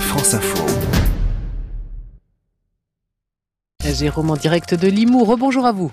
France Info. Jérôme en direct de Limoux. Rebonjour à vous.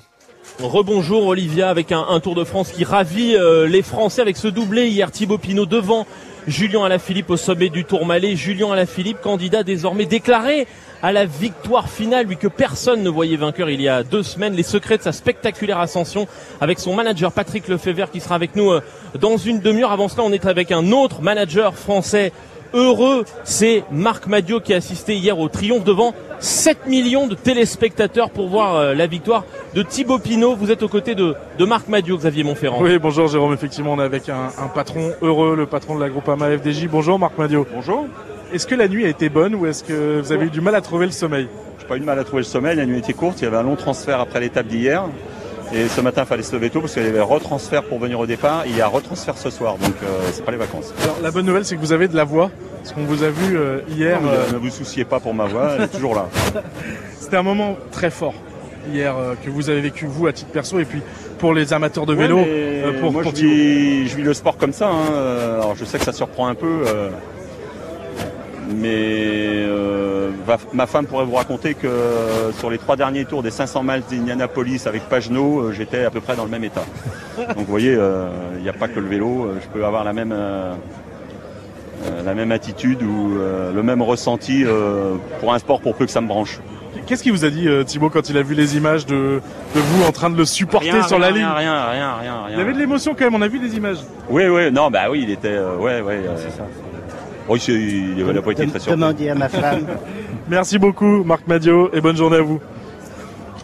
Rebonjour Olivia avec un, un, Tour de France qui ravit euh, les Français avec ce doublé hier Thibaut Pinot devant Julien Alaphilippe au sommet du Tourmalet. Julien Alaphilippe, candidat désormais déclaré à la victoire finale, lui que personne ne voyait vainqueur il y a deux semaines. Les secrets de sa spectaculaire ascension avec son manager Patrick Lefebvre qui sera avec nous euh, dans une demi-heure. Avant cela, on est avec un autre manager français heureux, c'est Marc Madio qui a assisté hier au triomphe devant 7 millions de téléspectateurs pour voir euh, la victoire de Thibaut Pinot. Vous êtes aux côtés de, de Marc Madio, Xavier Montferrand. Oui, bonjour Jérôme. Effectivement, on est avec un, un patron heureux, le patron de la groupe AMA FDJ. Bonjour Marc Madio. Bonjour. Est-ce que la nuit a été bonne ou est-ce que vous avez eu du mal à trouver le sommeil? J'ai pas eu de mal à trouver le sommeil. La nuit était courte. Il y avait un long transfert après l'étape d'hier. Et ce matin, il fallait se lever tôt parce qu'il y avait retransfert pour venir au départ. Il y a retransfert ce soir, donc euh, c'est pas les vacances. Alors, la bonne nouvelle, c'est que vous avez de la voix. Parce qu'on vous a vu euh, hier. Non, euh... Ne vous souciez pas pour ma voix, elle est toujours là. C'était un moment très fort hier euh, que vous avez vécu vous à titre perso et puis pour les amateurs de vélo. Ouais, pour, moi, pour je, vis, je vis le sport comme ça. Hein. Alors je sais que ça surprend un peu mais euh, ma femme pourrait vous raconter que sur les trois derniers tours des 500 miles d'Indianapolis avec Pagenot, j'étais à peu près dans le même état. Donc vous voyez, il euh, n'y a pas que le vélo, je peux avoir la même, euh, la même attitude ou le même ressenti pour un sport pour peu que ça me branche. Qu'est-ce qu'il vous a dit Thibaut quand il a vu les images de, de vous en train de le supporter rien, sur rien, la ligne rien, rien, rien, rien, Il y avait de l'émotion quand même, on a vu des images. Oui, oui, non, bah oui, il était, ouais, ouais. c'est ça. Oui, il n'a pas été très surpris. Demandez à ma femme. Merci beaucoup, Marc Madio, et bonne journée à vous.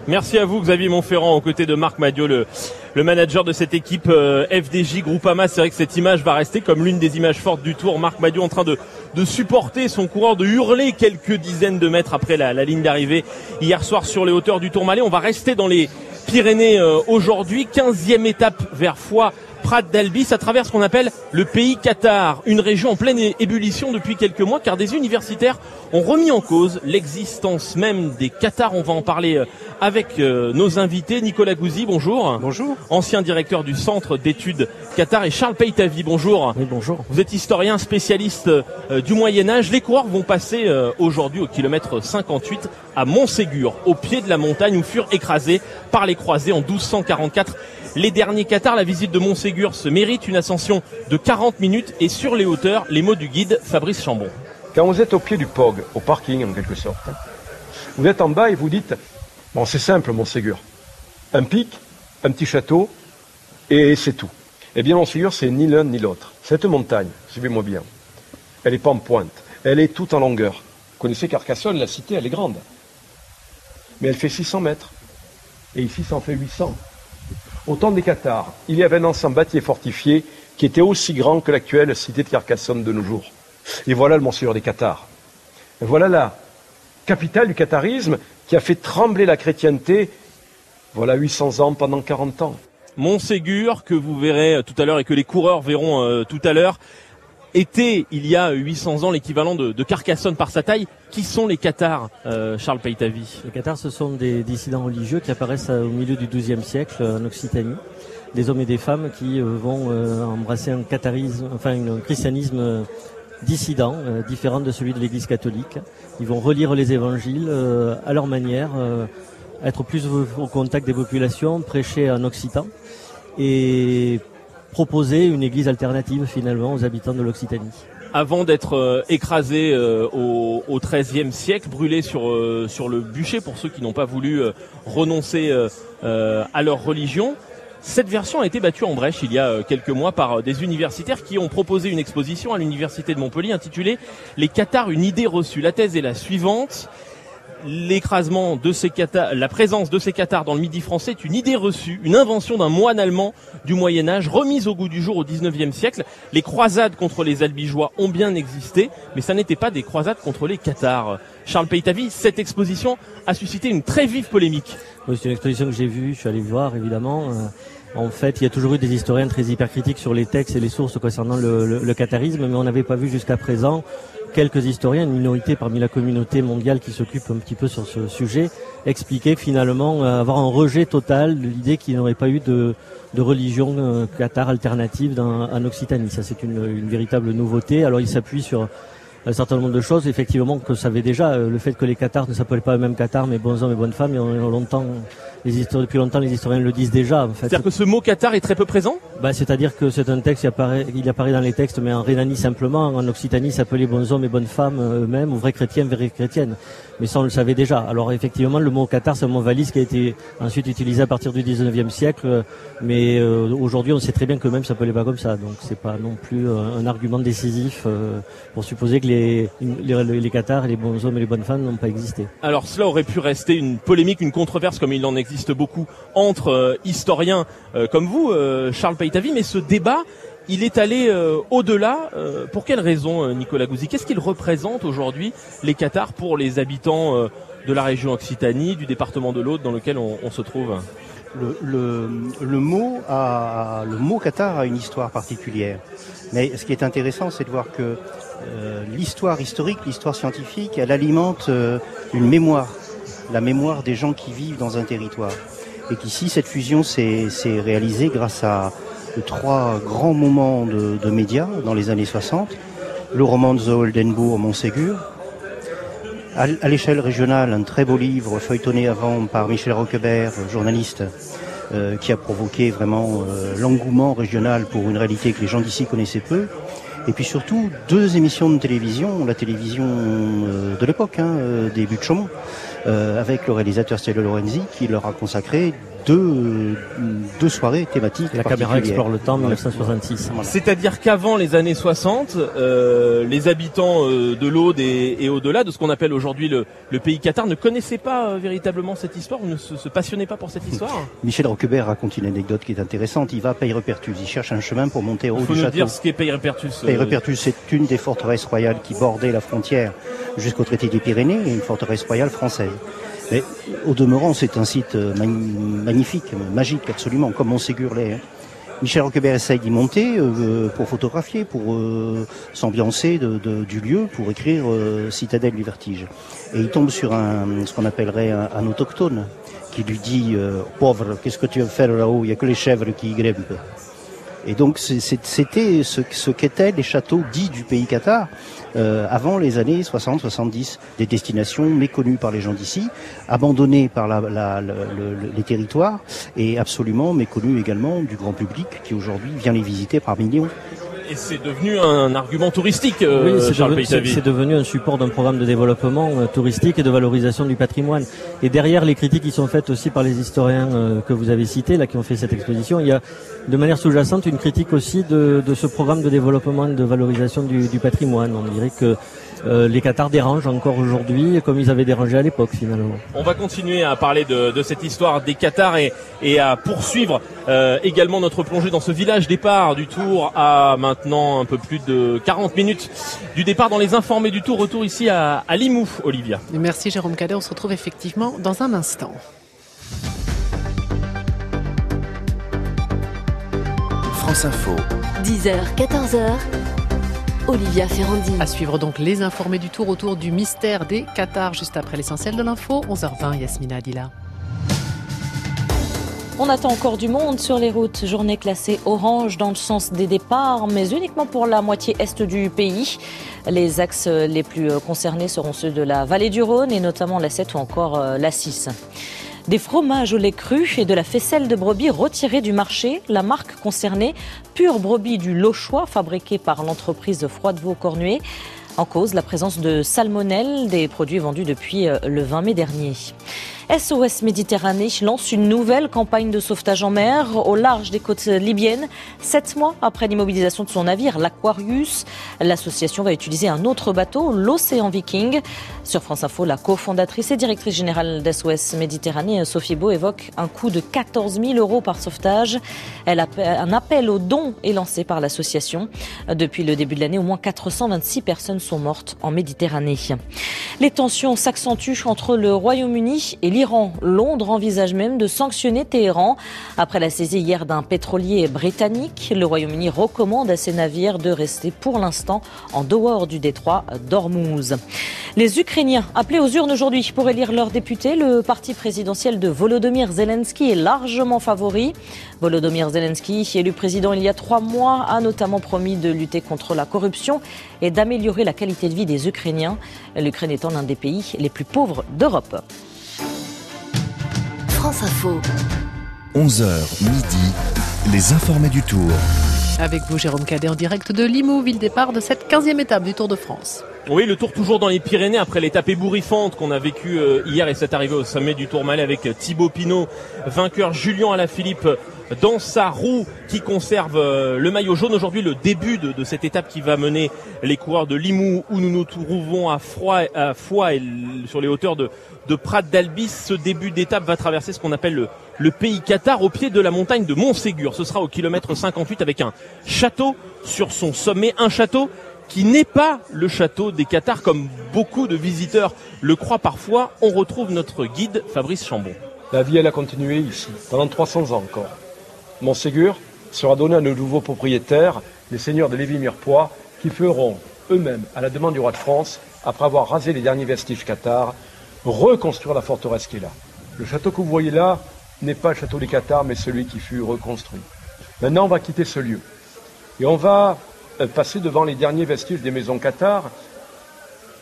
Merci à vous, Xavier Montferrand, aux côtés de Marc Madio, le, le manager de cette équipe euh, FDJ Groupama. C'est vrai que cette image va rester comme l'une des images fortes du tour. Marc Madio en train de, de supporter son coureur, de hurler quelques dizaines de mètres après la, la ligne d'arrivée hier soir sur les hauteurs du Tourmalet. On va rester dans les Pyrénées euh, aujourd'hui. 15e étape vers Foix. Prat d'Albi, ça traverse ce qu'on appelle le pays Qatar, une région en pleine ébullition depuis quelques mois car des universitaires ont remis en cause l'existence même des Qatars. On va en parler avec nos invités. Nicolas Gouzy, bonjour. Bonjour. Ancien directeur du centre d'études Qatar et Charles Peytavi, bonjour. Oui, bonjour. Vous êtes historien spécialiste du Moyen-Âge. Les coureurs vont passer aujourd'hui au kilomètre 58 à Montségur, au pied de la montagne où furent écrasés par les croisés en 1244 les derniers Qatars. La visite de Montségur se mérite une ascension de 40 minutes et sur les hauteurs, les mots du guide Fabrice Chambon. Quand vous êtes au pied du POG, au parking en quelque sorte, vous êtes en bas et vous dites, bon c'est simple Montségur, un pic, un petit château et c'est tout. Eh bien Montségur c'est ni l'un ni l'autre. Cette montagne, suivez-moi bien, elle n'est pas en pointe, elle est toute en longueur. Vous connaissez Carcassonne, la cité, elle est grande. Mais elle fait 600 mètres. Et ici, ça en fait 800. Au temps des Qatars, il y avait un ensemble bâti et fortifié qui était aussi grand que l'actuelle cité de Carcassonne de nos jours. Et voilà le Monseigneur des Qatars. Et voilà la capitale du qatarisme qui a fait trembler la chrétienté, voilà 800 ans pendant 40 ans. Montségur, que vous verrez tout à l'heure et que les coureurs verront euh, tout à l'heure, était il y a 800 ans l'équivalent de, Carcassonne par sa taille. Qui sont les Qatars, euh, Charles Peytavi Les Qatars, ce sont des dissidents religieux qui apparaissent au milieu du XIIe siècle en Occitanie. Des hommes et des femmes qui euh, vont euh, embrasser un catharisme, enfin un christianisme dissident, euh, différent de celui de l'Église catholique. Ils vont relire les évangiles euh, à leur manière, euh, être plus au contact des populations, prêcher en occitan et proposer une église alternative finalement aux habitants de l'Occitanie. Avant d'être euh, écrasé euh, au, XIIIe siècle, brûlé sur euh, sur le bûcher pour ceux qui n'ont pas voulu renoncer à leur religion, cette version a été battue en brèche il y a quelques mois par des universitaires qui ont proposé une exposition à l'université de Montpellier intitulée Les Qatars, une idée reçue. La thèse est la suivante l'écrasement de ces cathares, la présence de ces cathares dans le Midi français est une idée reçue, une invention d'un moine allemand du Moyen Âge, remise au goût du jour au XIXe siècle. Les croisades contre les albigeois ont bien existé, mais ça n'était pas des croisades contre les cathares. Charles Peytavi, cette exposition a suscité une très vive polémique. Oui, c'est une exposition que j'ai vue, je suis allé voir évidemment. En fait, il y a toujours eu des historiens très hypercritiques sur les textes et les sources concernant le, le, mais on n'avait pas vu jusqu'à présent quelques historiens, une minorité parmi la communauté mondiale qui s'occupe un petit peu sur ce sujet, expliquer finalement avoir un rejet total de l'idée qu'il n'y aurait pas eu de, religion euh, cathare alternative dans, en Occitanie. Ça, c'est une, véritable nouveauté. Alors, il s'appuie sur un certain nombre de choses, effectivement, que savait déjà. Le fait que les Qatars ne s'appellent pas eux-mêmes Qatar, mais bons hommes et bonnes femmes, il y a longtemps les depuis longtemps, les historiens le disent déjà. En fait. C'est-à-dire que ce mot Qatar est très peu présent bah, C'est-à-dire que c'est un texte, il apparaît, il apparaît dans les textes, mais en Rhénanie simplement, en Occitanie, s'appelait bons hommes et bonnes femmes eux-mêmes, ou vrais chrétiens, vraies chrétiennes. Mais ça, on le savait déjà. Alors effectivement, le mot Qatar, c'est un mot valise qui a été ensuite utilisé à partir du 19e siècle, mais euh, aujourd'hui, on sait très bien que même ça s'appelait pas comme ça. Donc c'est pas non plus euh, un argument décisif euh, pour supposer que les, les, les Qatars, les bons hommes et les bonnes femmes n'ont pas existé. Alors cela aurait pu rester une polémique, une controverse comme il en existe beaucoup entre historiens comme vous, Charles Paytavi, mais ce débat il est allé au-delà. pour quelle raison, Nicolas Gouzi Qu'est-ce qu'il représente aujourd'hui, les Qatars, pour les habitants de la région Occitanie, du département de l'Aude dans lequel on, se trouve? Le, mot Qatar a une histoire particulière. Mais ce qui est intéressant, c'est de voir que euh, l'histoire historique, l'histoire scientifique, elle alimente euh, une mémoire, la mémoire des gens qui vivent dans un territoire. Et qu'ici, cette fusion s'est réalisée grâce à trois grands moments de, médias dans les années 60. Le roman de Oldenbourg-Montségur, à, l'échelle régionale, un très beau livre feuilletonné avant par Michel Roquebert, journaliste, euh, qui a provoqué vraiment euh, l'engouement régional pour une réalité que les gens d'ici connaissaient peu. Et puis surtout, deux émissions de télévision, la télévision euh, de l'époque, hein, des buts de Chaumont, avec le réalisateur Stella Lorenzi, qui leur a consacré deux, deux soirées thématiques. La caméra explore le temps 1966. C'est-à-dire qu'avant les années 60, euh, les habitants euh, de l'Aude et, au-delà de ce qu'on appelle aujourd'hui le, pays Qatar ne connaissaient pas euh, véritablement cette histoire ou ne se, passionnaient pas pour cette histoire? Michel Roquebert raconte une anecdote qui est intéressante. Il va à Peyrepertus, il cherche un chemin pour monter au haut du château. dire ce qu'est Peyrepertus. Peyrepertus, c'est une des forteresses royales qui bordait la frontière jusqu'au traité des Pyrénées et une forteresse royale française. Mais au demeurant, c'est un site euh, magnifique, magique absolument, comme Montségur l'est. Hein. Michel Roquebert essaye d'y monter euh, pour photographier, pour euh, s'ambiancer du lieu, pour écrire Citadelle du Vertige. Et il tombe sur un, ce qu'on appellerait un, autochtone qui lui dit Pauvre, qu'est-ce que tu veux faire là-haut? Il n'y a que les chèvres qui grimpent. Et donc c'était ce, qu'étaient les châteaux dits du pays Qatar euh, avant les années 60-70, des destinations méconnues par les gens d'ici, abandonnées par les territoires et absolument méconnues également du grand public qui aujourd'hui vient les visiter par millions. Et c'est devenu un argument touristique, euh, oui, c'est devenu, un support d'un programme de développement euh, touristique et de valorisation du patrimoine. Et derrière les critiques qui sont faites aussi par les historiens euh, que vous avez cités, là, qui ont fait cette exposition, il y a de manière sous-jacente une critique aussi de, ce programme de développement et de valorisation du, du patrimoine. On dirait que euh, les Qatars dérangent encore aujourd'hui comme ils avaient dérangé à l'époque finalement. On va continuer à parler de, de cette histoire des Qatars et, et à poursuivre euh, également notre plongée dans ce village départ du Tour à maintenant un peu plus de 40 minutes du départ dans les informés du Tour. Retour ici à, à Limoux, Olivia. Merci Jérôme Cadet, on se retrouve effectivement dans un instant. France Info. 10h, 14h. Olivia Ferrandi. À suivre donc les informés du tour autour du mystère des Qatars juste après l'essentiel de l'info. 11h20, Yasmina Adila. On attend encore du monde sur les routes. Journée classée orange dans le sens des départs, mais uniquement pour la moitié est du pays. Les axes les plus concernés seront ceux de la vallée du Rhône et notamment la 7 ou encore euh, la 6. Des fromages au lait cru et de la faisselle de brebis retirée du marché. La marque concernée, Pure Brebis du Lochois, fabriquée par l'entreprise Froidevaux-Cornuet. En cause, la présence de salmonelle, des produits vendus depuis euh, le 20 mai dernier. SOS Méditerranée lance une nouvelle campagne de sauvetage en mer au large des côtes libyennes. Sept mois après l'immobilisation de son navire, l'Aquarius, l'association va utiliser un autre bateau, l'Océan Viking. Sur France Info, la cofondatrice et directrice générale d'SOS Méditerranée, Sophie Beau, évoque un coût de 14 000 euros par sauvetage. Elle un appel aux dons est lancé par l'association. Depuis le début de l'année, au moins 426 personnes sont mortes en Méditerranée. Les tensions s'accentuent entre le Royaume-Uni et l'Iran. Londres envisage même de sanctionner Téhéran. Après la saisie hier d'un pétrolier britannique, le Royaume-Uni recommande à ses navires de rester pour l'instant en dehors du détroit d'Ormuz. Les Ukrainiens appelés aux urnes aujourd'hui pour élire leurs députés, le parti présidentiel de Volodymyr Zelensky est largement favori. Volodymyr Zelensky, élu président il y a trois mois, a notamment promis de lutter contre la corruption et d'améliorer la qualité de vie des Ukrainiens, l'Ukraine étant l'un des pays les plus pauvres d'Europe. France Info. 11h midi, les informés du Tour. Avec vous, Jérôme Cadet, en direct de Limoux, ville départ de cette 15e étape du Tour de France. Oui, le tour toujours dans les Pyrénées après l'étape ébouriffante qu'on a vécue euh, hier et cette arrivée au sommet du Tourmalet avec Thibaut Pinot, vainqueur Julien Alaphilippe dans sa roue qui conserve euh, le maillot jaune. Aujourd'hui, le début de, cette étape qui va mener les coureurs de Limoux où nous nous trouvons à, Froid, à Foix et sur les hauteurs de, de Prat d'Albis. Ce début d'étape va traverser ce qu'on appelle le, le pays Qatar au pied de la montagne de Montségur. Ce sera au kilomètre 58 avec un château sur son sommet, un château qui n'est pas le château des Qatars comme beaucoup de visiteurs le croient parfois. On retrouve notre guide Fabrice Chambon. La vie, elle a continué ici, pendant 300 ans encore. Montségur sera donné à nos nouveaux propriétaires, les seigneurs de Lévis-Mirepoix, qui feront eux-mêmes, à la demande du roi de France, après avoir rasé les derniers vestiges Qatars, reconstruire la forteresse qui est là. Le château que vous voyez là n'est pas le château des Qatars, mais celui qui fut reconstruit. Maintenant, on va quitter ce lieu. Et on va passer devant les derniers vestiges des maisons Qatar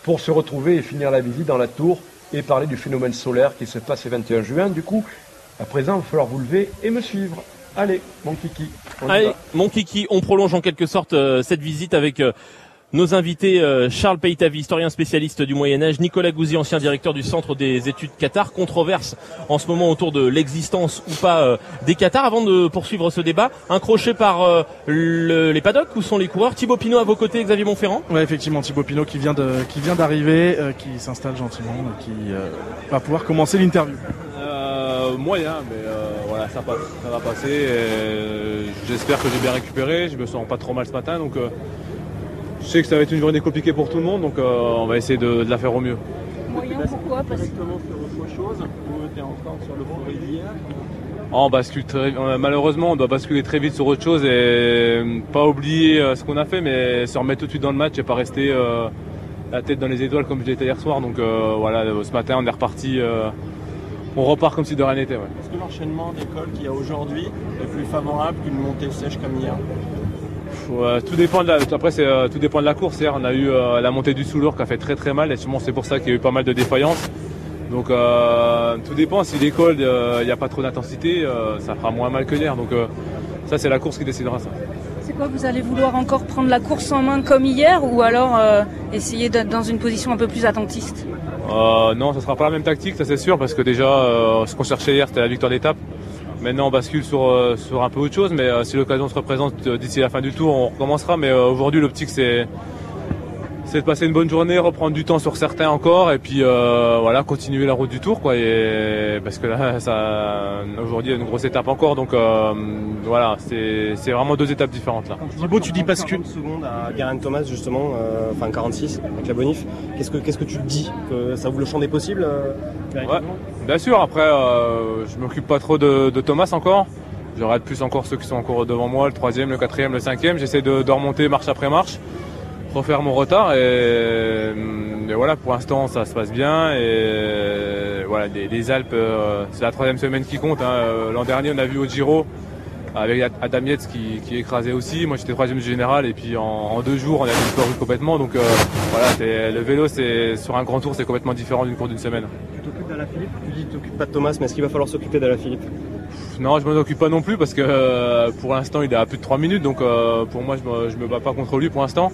pour se retrouver et finir la visite dans la tour et parler du phénomène solaire qui se passe le 21 juin. Du coup, à présent, il va falloir vous lever et me suivre. Allez, mon kiki. Allez, mon kiki, on prolonge en quelque sorte euh, cette visite avec euh, nos invités, euh, Charles Peytavi, historien spécialiste du Moyen-Âge, Nicolas Gouzy, ancien directeur du Centre des études Qatar, controverse en ce moment autour de l'existence ou pas euh, des Qatar. Avant de poursuivre ce débat, un crochet par euh, les paddocks, où sont les coureurs? Thibaut Pinot à vos côtés, Xavier Montferrand Oui, effectivement, Thibaut Pinot qui vient de, qui vient d'arriver, qui s'installe gentiment, qui va pouvoir commencer l'interview. moyen, mais voilà, ça, passe, ça va passer. J'espère que j'ai bien récupéré. Je me sens pas trop mal ce matin, donc je sais que ça va être une journée compliquée pour tout le monde, donc euh, on va essayer de, la faire au mieux. Moyen pourquoi Parce... Directement sur autre chose ou encore sur le on bascule très, malheureusement, on doit basculer très vite sur autre chose et euh, pas oublier euh, ce qu'on a fait, mais se remettre tout de suite dans le match et pas rester la tête dans les étoiles comme je l'étais hier soir. Donc voilà, ce matin on est reparti, on repart comme si de rien n'était. Est-ce que l'enchaînement d'école qu'il y a aujourd'hui est plus favorable qu'une montée sèche comme hier? Tout dépend de la, après c'est euh, tout dépend de la course. On a eu euh, la montée du Soulour qui a fait très très mal et sûrement c'est pour ça qu'il y a eu pas mal de défaillances. Donc euh, tout dépend. Si l'école il n'y a pas trop d'intensité, ça fera moins mal que hier. Donc ça c'est la course qui décidera ça. C'est quoi Vous allez vouloir encore prendre la course en main comme hier ou alors essayer d'être dans une position un peu plus attentiste? Non, ça sera pas la même tactique, ça c'est sûr, parce que déjà ce qu'on cherchait hier c'était la victoire d'étape. Maintenant, on bascule sur, euh, sur un peu autre chose, mais euh, si l'occasion se représente euh, d'ici la fin du tour, on recommencera. Mais aujourd'hui, l'optique, c'est c'est de passer une bonne journée, reprendre du temps sur certains encore, et puis voilà, continuer la route du tour, quoi. Et, parce que là, ça, aujourd'hui, il y a une grosse étape encore, donc voilà, c'est vraiment deux étapes différentes là. Thibaut, tu dis bascule. secondes à Garen Thomas justement, enfin 46 avec la bonif. Qu'est-ce que qu'est-ce que tu dis que ça ouvre le champ des possibles Bien sûr, après, euh, je m'occupe pas trop de, Thomas encore. J'arrête plus encore ceux qui sont encore devant moi, le troisième, le quatrième, le cinquième. J'essaie de, remonter marche après marche, refaire mon retard. Et, voilà, pour l'instant, ça se passe bien. Et voilà, les, Alpes, euh, c'est la troisième semaine qui compte. Hein. L'an dernier, on a vu au Giro avec Adam Yates qui, qui écrasait aussi. Moi j'étais troisième général et puis en, deux jours on a disparu complètement. Donc euh, voilà, le vélo c'est sur un grand tour c'est complètement différent d'une course d'une semaine. Tu t'occupes Philippe? Tu dis tu t'occupes pas de Thomas, mais est-ce qu'il va falloir s'occuper Philippe? Non, je m'en occupe pas non plus parce que euh, pour l'instant il est à plus de 3 minutes donc euh, pour moi je me, je me bats pas contre lui pour l'instant.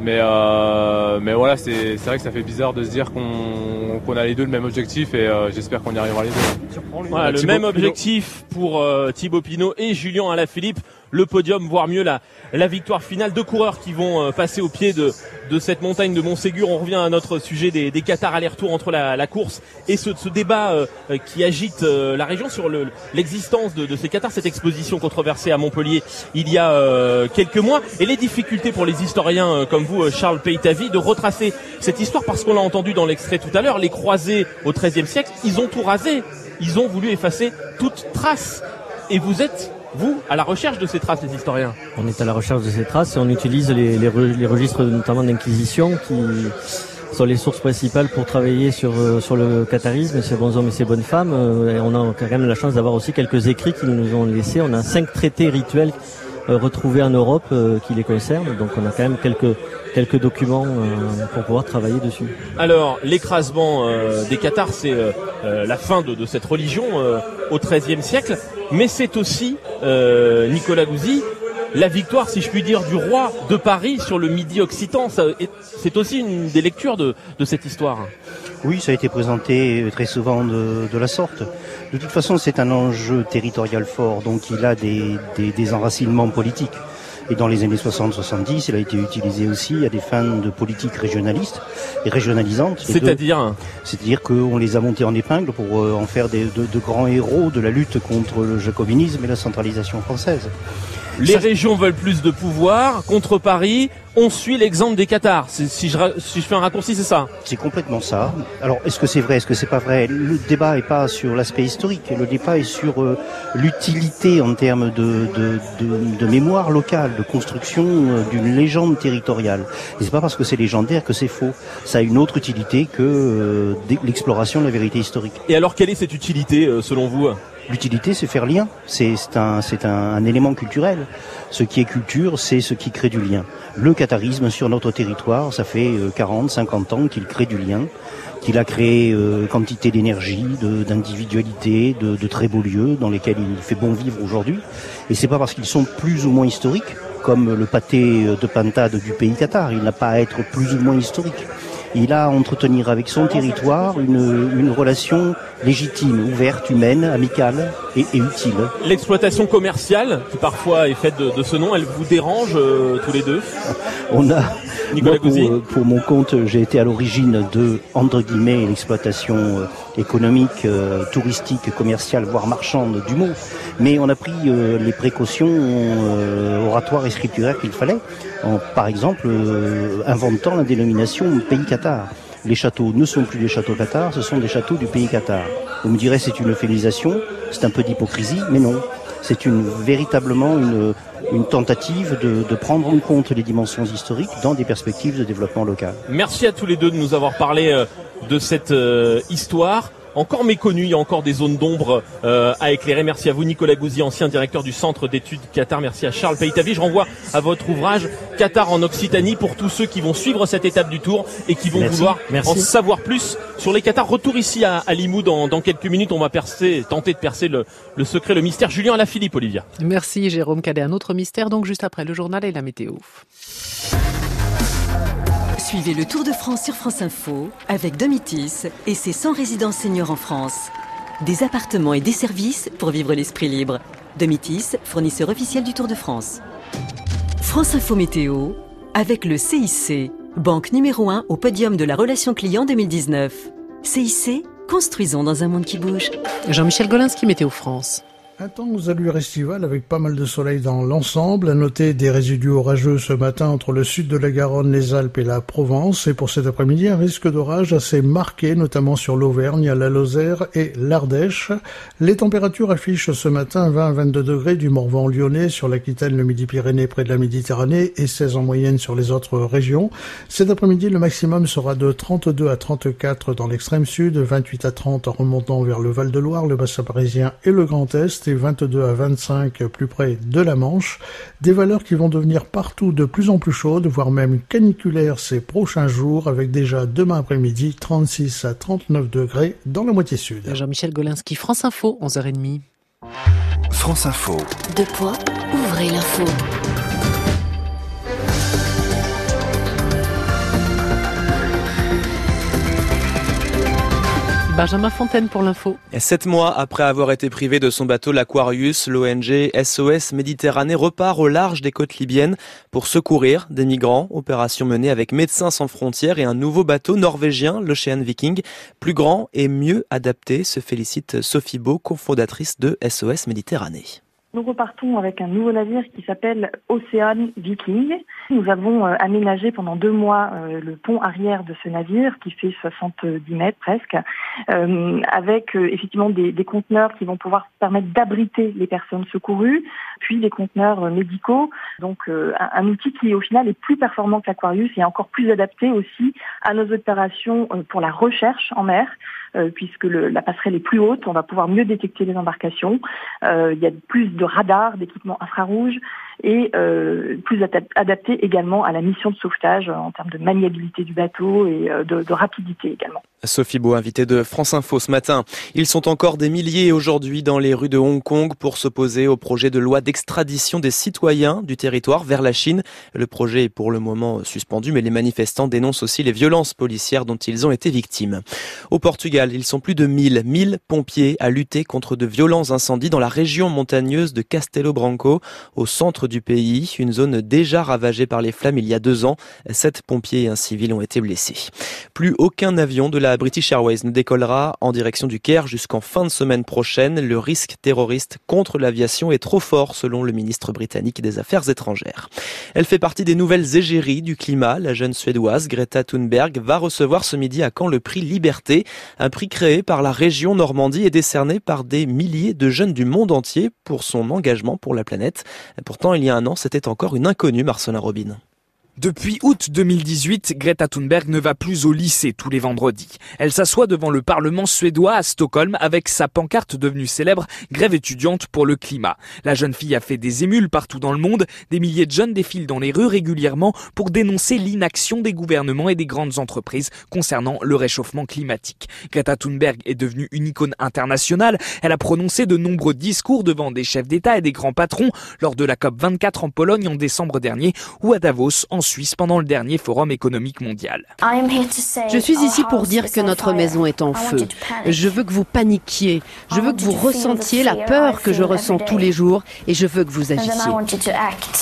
Mais, euh, mais voilà, c'est vrai que ça fait bizarre de se dire qu'on a les deux le même objectif et euh, j'espère qu'on y arrivera les deux. Voilà, le même objectif pour euh, Thibaut Pinot et Julien Alaphilippe le podium, voire mieux la, la victoire finale. Deux coureurs qui vont euh, passer au pied de, de cette montagne de Montségur. On revient à notre sujet des, des Qatars aller-retour entre la, la, course et ce, ce débat euh, qui agite euh, la région sur l'existence de, de, ces Qatars, cette exposition controversée à Montpellier il y a quelques mois et les difficultés pour les historiens comme vous, Charles Peytavi, de retracer cette histoire parce qu'on l'a entendu dans l'extrait tout à l'heure, les croisés au XIIIe siècle, ils ont tout rasé. Ils ont voulu effacer toute trace. Et vous êtes vous, à la recherche de ces traces, les historiens On est à la recherche de ces traces et on utilise les, registres notamment d'inquisition qui sont les sources principales pour travailler sur, euh, le catharisme, ces bons hommes et ces bonnes femmes. Euh, on a quand même la chance d'avoir aussi quelques écrits qui nous ont laissés. On a cinq traités rituels retrouvés en Europe qui les concernent. Donc on a quand même quelques quelques documents pour pouvoir travailler dessus. Alors l'écrasement des cathares, c'est la fin de, de, cette religion au XIIIe siècle, mais c'est aussi Nicolas Gouzy la victoire, si je puis dire, du roi de Paris sur le Midi occitan. C'est aussi une des lectures de, cette histoire. Oui, ça a été présenté très souvent de, la sorte. De toute façon, c'est un enjeu territorial fort, donc il a des, des, enracinements politiques. Et dans les années 60-70, il a été utilisé aussi à des fins de politique régionaliste et régionalisante. C'est-à-dire C'est-à-dire qu'on les a montés en épingle pour euh, en faire de, de grands héros de la lutte contre le jacobinisme et la centralisation française. Les régions veulent plus de pouvoir contre Paris. On suit l'exemple des Qatars. Si je, si je fais un raccourci, c'est ça. C'est complètement ça. Alors, est-ce que c'est vrai, est-ce que c'est pas vrai? Le débat est pas sur l'aspect historique. Le débat est sur euh, l'utilité en termes de, de, de, de, mémoire locale, de construction euh, d'une légende territoriale. Et c'est pas parce que c'est légendaire que c'est faux. Ça a une autre utilité que euh, l'exploration de la vérité historique. Et alors, quelle est cette utilité selon vous? L'utilité, c'est faire lien. C'est un, un, un, élément culturel. Ce qui est culture, c'est ce qui crée du lien. Le catharisme sur notre territoire, ça fait 40, euh, 50 ans qu'il crée du lien, qu'il a créé euh, quantité d'énergie, d'individualité, de, très beaux lieux dans lesquels il fait bon vivre aujourd'hui. Et c'est pas parce qu'ils sont plus ou moins historiques, comme le pâté de pintade du pays cathare. Il n'a pas à être plus ou moins historique il a à entretenir avec son territoire une, une relation légitime, ouverte, humaine, amicale et, et utile. L'exploitation commerciale, qui parfois est faite de, de ce nom, elle vous dérange euh, tous les deux? On a, Nicolas pour, euh, pour, mon compte, j'ai été à l'origine de, entre guillemets, l'exploitation euh, économique, touristique, commerciale, voire marchande du mot. Mais on a pris les précautions oratoires et scripturaires qu'il fallait, en, par exemple inventant la dénomination pays Qatar. Les châteaux ne sont plus des châteaux Qatar, ce sont des châteaux du pays Qatar. Vous me direz c'est une féminisation, c'est un peu d'hypocrisie, mais non. C'est véritablement une, tentative de, prendre en compte les dimensions historiques dans des perspectives de développement local. Merci à tous les deux de nous avoir parlé euh, de cette euh, histoire encore méconnu. Il y a encore des zones d'ombre euh, à éclairer. Merci à vous, Nicolas Gouzy, ancien directeur du Centre d'études Qatar. Merci à Charles Paytavi. Je renvoie à votre ouvrage Qatar en Occitanie pour tous ceux qui vont suivre cette étape du tour et qui vont vouloir en savoir plus sur les Qatar. Retour ici à, à Limoux dans, dans, quelques minutes. On va percer, tenter de percer le, le secret, le mystère. Julien la Philippe, Olivia. Merci, Jérôme Cadet. Un autre mystère, donc juste après le journal et la météo. Suivez le Tour de France sur France Info avec Domitis et ses 100 résidences seniors en France. Des appartements et des services pour vivre l'esprit libre. Domitis, fournisseur officiel du Tour de France. France Info Météo avec le CIC, banque numéro 1 au podium de la relation client 2019. CIC, construisons dans un monde qui bouge. Jean-Michel Golinski, Météo France. Un temps aux estivales avec pas mal de soleil dans l'ensemble. À noter des résidus orageux ce matin entre le sud de la Garonne, les Alpes et la Provence. Et pour cet après-midi, un risque d'orage assez marqué, notamment sur l'Auvergne, la Lozère et l'Ardèche. Les températures affichent ce matin 20 à 22 degrés du Morvan lyonnais sur l'Aquitaine, le Midi-Pyrénées près de la Méditerranée et 16 en moyenne sur les autres régions. Cet après-midi, le maximum sera de 32 à 34 dans l'extrême sud, 28 à 30 en remontant vers le Val-de-Loire, le bassin parisien et le Grand Est 22 à 25 plus près de la Manche, des valeurs qui vont devenir partout de plus en plus chaudes, voire même caniculaires ces prochains jours, avec déjà demain après-midi 36 à 39 degrés dans la moitié sud. Jean-Michel Golinski, France Info, 11h30. France Info. De poids, ouvrez l'info. Benjamin Fontaine pour l'info. Sept mois après avoir été privé de son bateau, l'Aquarius, l'ONG SOS Méditerranée repart au large des côtes libyennes pour secourir des migrants. Opération menée avec Médecins sans frontières et un nouveau bateau norvégien, l'Ocean Viking, plus grand et mieux adapté, se félicite Sophie Beau, cofondatrice de SOS Méditerranée. Nous repartons avec un nouveau navire qui s'appelle Ocean Viking. Nous avons euh, aménagé pendant deux mois euh, le pont arrière de ce navire qui fait 70 mètres presque, euh, avec effectivement des, conteneurs qui vont pouvoir permettre d'abriter les personnes secourues, puis des conteneurs médicaux. Donc un, un, outil qui au final est plus performant que l'Aquarius et encore plus adapté aussi à nos opérations pour la recherche en mer. Euh, puisque la passerelle est plus haute, on va pouvoir mieux détecter les embarcations. Euh, il y a plus de radars, d'équipements infrarouges et euh, plus adapté également à la mission de sauvetage en termes de maniabilité du bateau et de, de rapidité également. Sophie Beau, invitée de France Info ce matin. Ils sont encore des milliers aujourd'hui dans les rues de Hong Kong pour s'opposer au projet de loi d'extradition des citoyens du territoire vers la Chine. Le projet est pour le moment suspendu, mais les manifestants dénoncent aussi les violences policières dont ils ont été victimes. Au Portugal, ils sont plus de 1000, 1000 pompiers à lutter contre de violents incendies dans la région montagneuse de Castelo Branco, au centre du pays, une zone déjà ravagée par les flammes il y a deux ans. Sept pompiers et un civil ont été blessés. Plus aucun avion de la British Airways ne décollera en direction du Caire jusqu'en fin de semaine prochaine. Le risque terroriste contre l'aviation est trop fort selon le ministre britannique des Affaires étrangères. Elle fait partie des nouvelles égéries du climat. La jeune suédoise Greta Thunberg va recevoir ce midi à Caen le prix Liberté, un prix créé par la région Normandie et décerné par des milliers de jeunes du monde entier pour son engagement pour la planète. Pourtant, il y a un an, c'était encore une inconnue, Marcelin Robin. Depuis août 2018, Greta Thunberg ne va plus au lycée tous les vendredis. Elle s'assoit devant le Parlement suédois à Stockholm avec sa pancarte devenue célèbre Grève étudiante pour le climat. La jeune fille a fait des émules partout dans le monde. Des milliers de jeunes défilent dans les rues régulièrement pour dénoncer l'inaction des gouvernements et des grandes entreprises concernant le réchauffement climatique. Greta Thunberg est devenue une icône internationale. Elle a prononcé de nombreux discours devant des chefs d'État et des grands patrons lors de la COP 24 en Pologne en décembre dernier ou à Davos en Suisse pendant le dernier Forum économique mondial. Je suis ici pour dire que notre maison est en feu. Je veux que vous paniquiez. Je veux que vous ressentiez la peur que je ressens tous les jours et je veux que vous agissiez.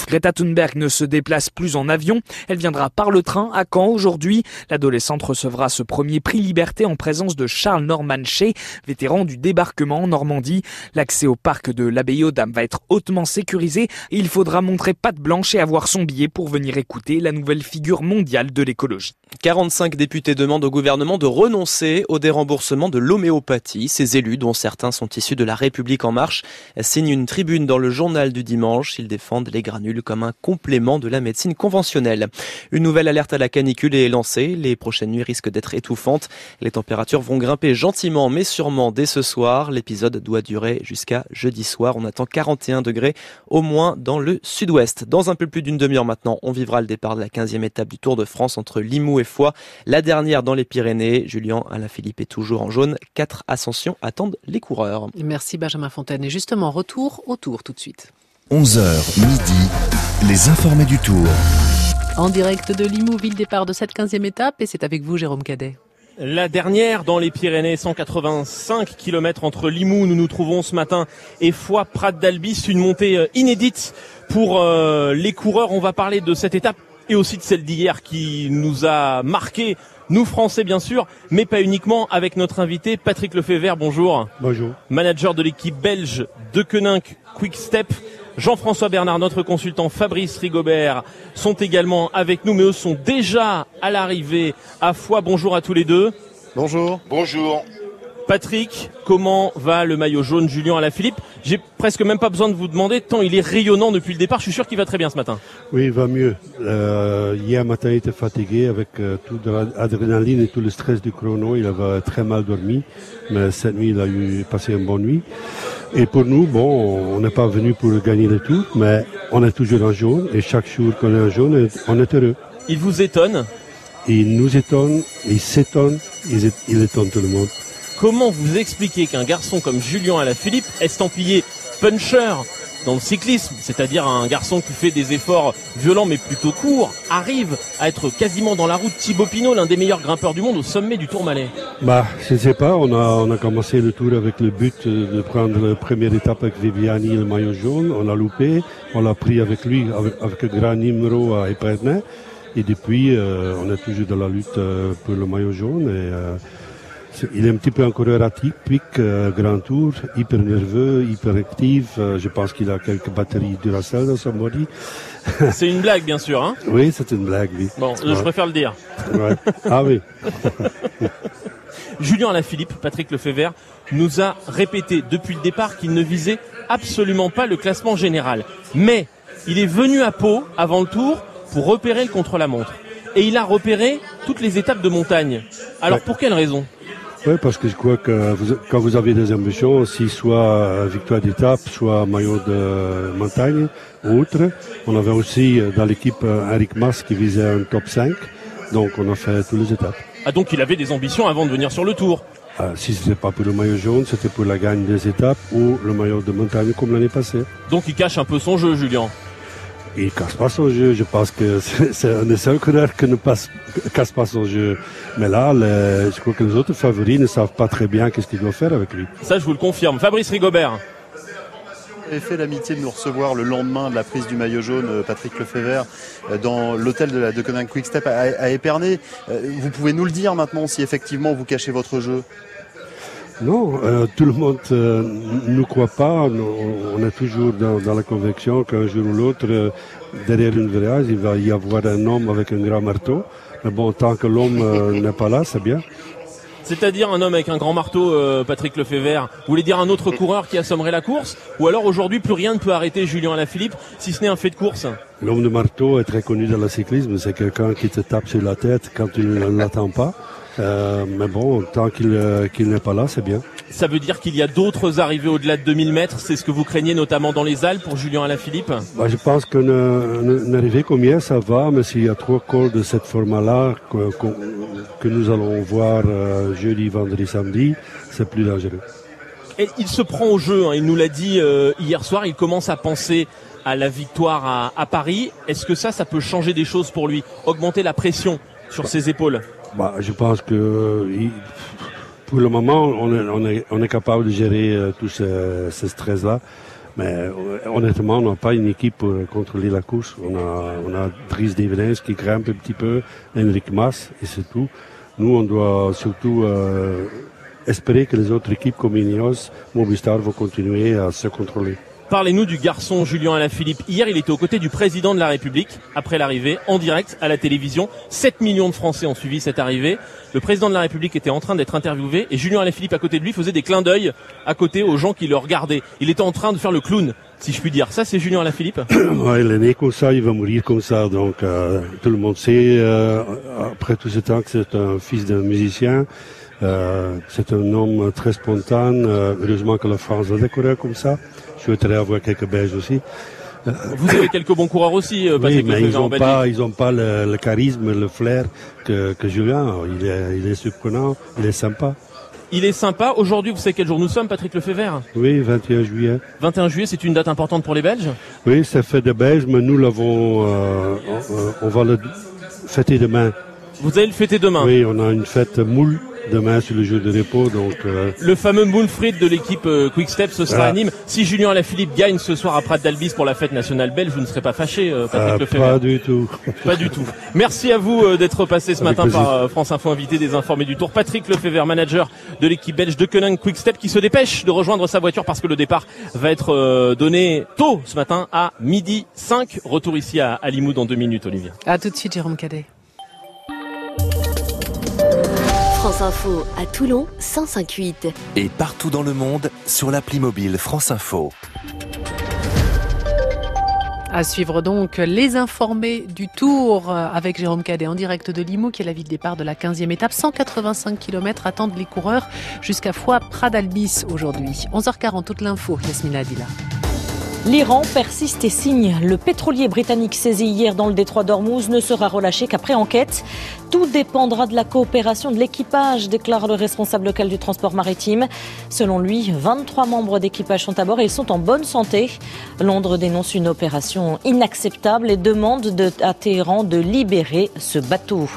Greta Thunberg ne se déplace plus en avion. Elle viendra par le train à Caen aujourd'hui. L'adolescente recevra ce premier prix Liberté en présence de Charles Norman Shea, vétéran du débarquement en Normandie. L'accès au parc de l'abbaye aux Dames va être hautement sécurisé et il faudra montrer patte blanche et avoir son billet pour venir écouter la nouvelle figure mondiale de l'écologie. 45 députés demandent au gouvernement de renoncer au déremboursement de l'homéopathie. Ces élus, dont certains sont issus de la République en marche, signent une tribune dans le journal du dimanche. Ils défendent les granules comme un complément de la médecine conventionnelle. Une nouvelle alerte à la canicule est lancée. Les prochaines nuits risquent d'être étouffantes. Les températures vont grimper gentiment mais sûrement dès ce soir. L'épisode doit durer jusqu'à jeudi soir. On attend 41 degrés au moins dans le sud-ouest. Dans un peu plus d'une demi-heure maintenant, on vivra le départ de la 15e étape du Tour de France entre Limoux et Foix. La dernière dans les Pyrénées. Julien Alaphilippe est toujours en jaune. Quatre ascensions attendent les coureurs. Merci Benjamin Fontaine. Et justement, retour au Tour tout de suite. 11h midi, les informés du Tour. En direct de Limoux, ville départ de cette 15e étape. Et c'est avec vous, Jérôme Cadet. La dernière dans les Pyrénées, 185 km entre Limoux, nous nous trouvons ce matin, et Foix, Prat d'Albis, une montée euh, inédite pour euh, les coureurs. On va parler de cette étape et aussi de celle d'hier qui nous a marqué, nous Français bien sûr, mais pas uniquement, avec notre invité Patrick Lefebvre. Bonjour. Bonjour. Manager de l'équipe belge de Koninck Quick Step. Jean-François Bernard, notre consultant Fabrice Rigobert sont également avec nous, mais eux sont déjà à l'arrivée à Foix. Bonjour à tous les deux. Bonjour. Bonjour. Patrick, comment va le maillot jaune Julien Alaphilippe J'ai presque même pas besoin de vous demander, tant il est rayonnant depuis le départ, je suis sûr qu'il va très bien ce matin. Oui, il va mieux. Euh, hier matin, il était fatigué avec euh, toute l'adrénaline et tout le stress du chrono. Il avait très mal dormi, mais cette nuit, il a eu passé une bonne nuit. Et pour nous, bon, on n'est pas venu pour gagner le tour, mais on est toujours en jaune et chaque jour qu'on est en jaune, on est heureux. Il vous étonne Il nous étonne, il s'étonne, il étonne tout le monde. Comment vous expliquez qu'un garçon comme Julien Alaphilippe, estampillé puncher dans le cyclisme, c'est-à-dire un garçon qui fait des efforts violents mais plutôt courts, arrive à être quasiment dans la route Thibaut Pinot, l'un des meilleurs grimpeurs du monde au sommet du Tourmalet Bah, je ne sais pas. On a, commencé le tour avec le but de prendre la première étape avec Viviani, le maillot jaune. On l'a loupé. On l'a pris avec lui, avec, avec un grand numéro à Épernay. Et depuis, euh, on est toujours dans la lutte euh, pour le maillot jaune. Euh, il est un petit peu un coureur atypique, euh, grand tour, hyper nerveux, hyper actif. Euh, je pense qu'il a quelques batteries Duracell dans son body. C'est une blague, bien sûr. Hein oui, c'est une blague, oui. Bon, je préfère le dire. Ouais. Ah oui. Julien Alaphilippe, Patrick Lefebvre, nous a répété depuis le départ qu'il ne visait absolument pas le classement général. Mais il est venu à Pau avant le tour pour repérer le contre-la-montre. Et il a repéré toutes les étapes de montagne. Alors pour quelle raison? Oui, parce que je crois que vous- quand vous avez des ambitions, si soit euh, victoire d'étape, soit maillot de montagne ou autre, on avait aussi euh, dans l'équipe euh, Eric Mas qui visait un top 5. Donc on a fait toutes les étapes. Ah donc il avait des ambitions avant de venir sur le tour. Euh, si ce n'était pas pour le maillot jaune, c'était pour la gagne des étapes ou le maillot de montagne comme l'année passée. Donc il cache un peu son jeu, Julien. Il casse pas son jeu. Je pense que c'est un des seuls coureurs qui ne passe, casse pas son jeu. Mais là, les- je crois que les autres favoris ne savent pas très bien qu'est-ce qu'ils doivent faire avec lui. Ça, je vous le confirme. Fabrice Rigobert. Vous avez fait l'amitié de nous recevoir le lendemain de la prise du maillot jaune, euh, Patrick Lefebvre, euh, dans l'hôtel de la de Conan Quick Step à, à Épernay. Euh, Vous pouvez nous le dire maintenant si effectivement vous cachez votre jeu Non, euh, tout le monde euh, ne croit pas. On est toujours dans, dans la conviction qu'un jour ou l'autre, euh, derrière une virage, il va y avoir un homme avec un grand marteau. Mais bon, tant que l'homme euh, n'est pas là, c'est bien. C'est-à-dire un homme avec un grand marteau, euh, Patrick Lefebvre. Vous voulez dire un autre coureur qui assommerait la course? Ou alors aujourd'hui, plus rien ne peut arrêter Julien Alaphilippe, si ce n'est un fait de course? L'homme de marteau est très connu dans le cyclisme. C'est quelqu'un qui te tape sur la tête quand tu ne l'attends pas. Euh, mais bon, tant qu'il euh, qu'il n'est pas là, c'est bien. Ça veut dire qu'il y a d'autres arrivées au-delà de 2000 mètres. C'est ce que vous craignez notamment dans les Alpes pour Julien Alaphilippe Bah, je pense qu'une arrivée comme hier, ça va, mais s'il y a trois cols de cette format-là que, nous allons voir euh, jeudi, vendredi, samedi, c'est plus dangereux. Et il se prend au jeu, hein. il nous l'a dit hier soir, il commence à penser à la victoire à, à Paris. Est-ce que ça, ça peut changer des choses pour lui? Augmenter la pression sur ses épaules? Bah, je pense que pour le moment, on est, on est, on est capable de gérer euh, tout ce, ce stress-là. Mais euh, honnêtement, on n'a pas une équipe pour contrôler la course. On a, on a Dries Devenens qui grimpe un petit peu, Henrik Mas, et c'est tout. Nous, on doit surtout euh, espérer que les autres équipes comme Ineos, Movistar vont continuer à se contrôler. Parlez-nous du garçon Julien Alaphilippe. Hier, il était aux côtés du président de la République, après l'arrivée, en direct à la télévision. 7 millions de Français ont suivi cette arrivée. Le président de la République était en train d'être interviewé et Julien Alaphilippe à côté de lui faisait des clins d'œil à côté aux gens qui le regardaient. Il était en train de faire le clown, si je puis dire. Ça, c'est Julien Alaphilippe Ouais, il est né comme ça, il va mourir comme ça. Donc euh, tout le monde sait, euh, après tout ce temps, que c'est un fils d'un musicien. Euh, c'est un homme très spontané. Euh, heureusement que la France a des coureurs comme ça. Je souhaiterais avoir quelques Belges aussi. Euh, Vous avez quelques bons coureurs aussi, euh, oui, Patrick mais Lefebvre, ils en n'ont pas, ils ont pas le, le charisme, le flair que, que Julien. Il est, il est surprenant, il est sympa. Il est sympa. Aujourd'hui, vous savez quel jour nous sommes, Patrick Lefebvre Oui, 21 juillet. 21 juillet, c'est une date importante pour les Belges Oui, c'est fait de Belges, mais nous l'avons, euh, on, on va le fêter demain. Vous allez le fêter demain Oui, on a une fête moule demain sur le jour de repos, donc euh, Le fameux Moulfried de l'équipe euh, Quick Step, ce sera Voilà. à Nîmes. Si Julien Alaphilippe gagne ce soir à Prat d'Albis pour la fête nationale belge, vous ne serez pas fâché, euh, Patrick euh, Lefebvre pas du tout. Pas du tout. Merci à vous euh, d'être passé ce Avec matin plaisir. par euh, France Info invité des informés du Tour. Patrick Lefebvre, manager de l'équipe belge de Koenig Quick Step, qui se dépêche de rejoindre sa voiture parce que le départ va être euh, donné tôt ce matin à midi 5. Retour ici à, à Limoux dans deux minutes, Olivier. À tout de suite, Jérôme Cadet. France Info à Toulon 105.8. Et partout dans le monde sur l'appli mobile France Info. À suivre donc les informés du Tour avec Jérôme Cadet en direct de Limoux, qui est la ville de départ de la 15e étape. 185 km attendent les coureurs jusqu'à Foix Pradalbis aujourd'hui. 11h40, toute l'info, Yasmina Adila. L'Iran persiste et signe. Le pétrolier britannique saisi hier dans le détroit d'Ormuz ne sera relâché qu'après enquête. Tout dépendra de la coopération de l'équipage, déclare le responsable local du transport maritime. Selon lui, 23 membres d'équipage sont à bord et ils sont en bonne santé. Londres dénonce une opération inacceptable et demande de- à Téhéran de libérer ce bateau.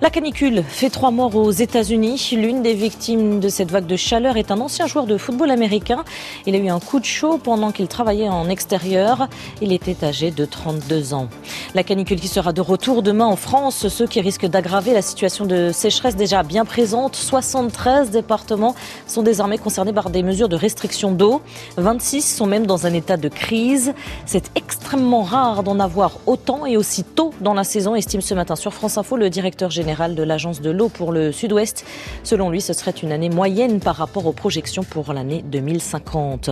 La canicule fait trois morts aux États-Unis. L'une des victimes de cette vague de chaleur est un ancien joueur de football américain. Il a eu un coup de chaud pendant qu'il travaillait en extérieur. Il était âgé de 32 ans. La canicule qui sera de retour demain en France, ce qui risque d'aggraver la situation de sécheresse déjà bien présente. 73 départements sont désormais concernés par des mesures de restriction d'eau. 26 sont même dans un état de crise. C'est extrêmement rare d'en avoir autant et aussi tôt dans la saison, estime ce matin sur France Info le directeur général de l'Agence de l'eau pour le Sud-Ouest. Selon lui, ce serait une année moyenne par rapport aux projections pour l'année 2050.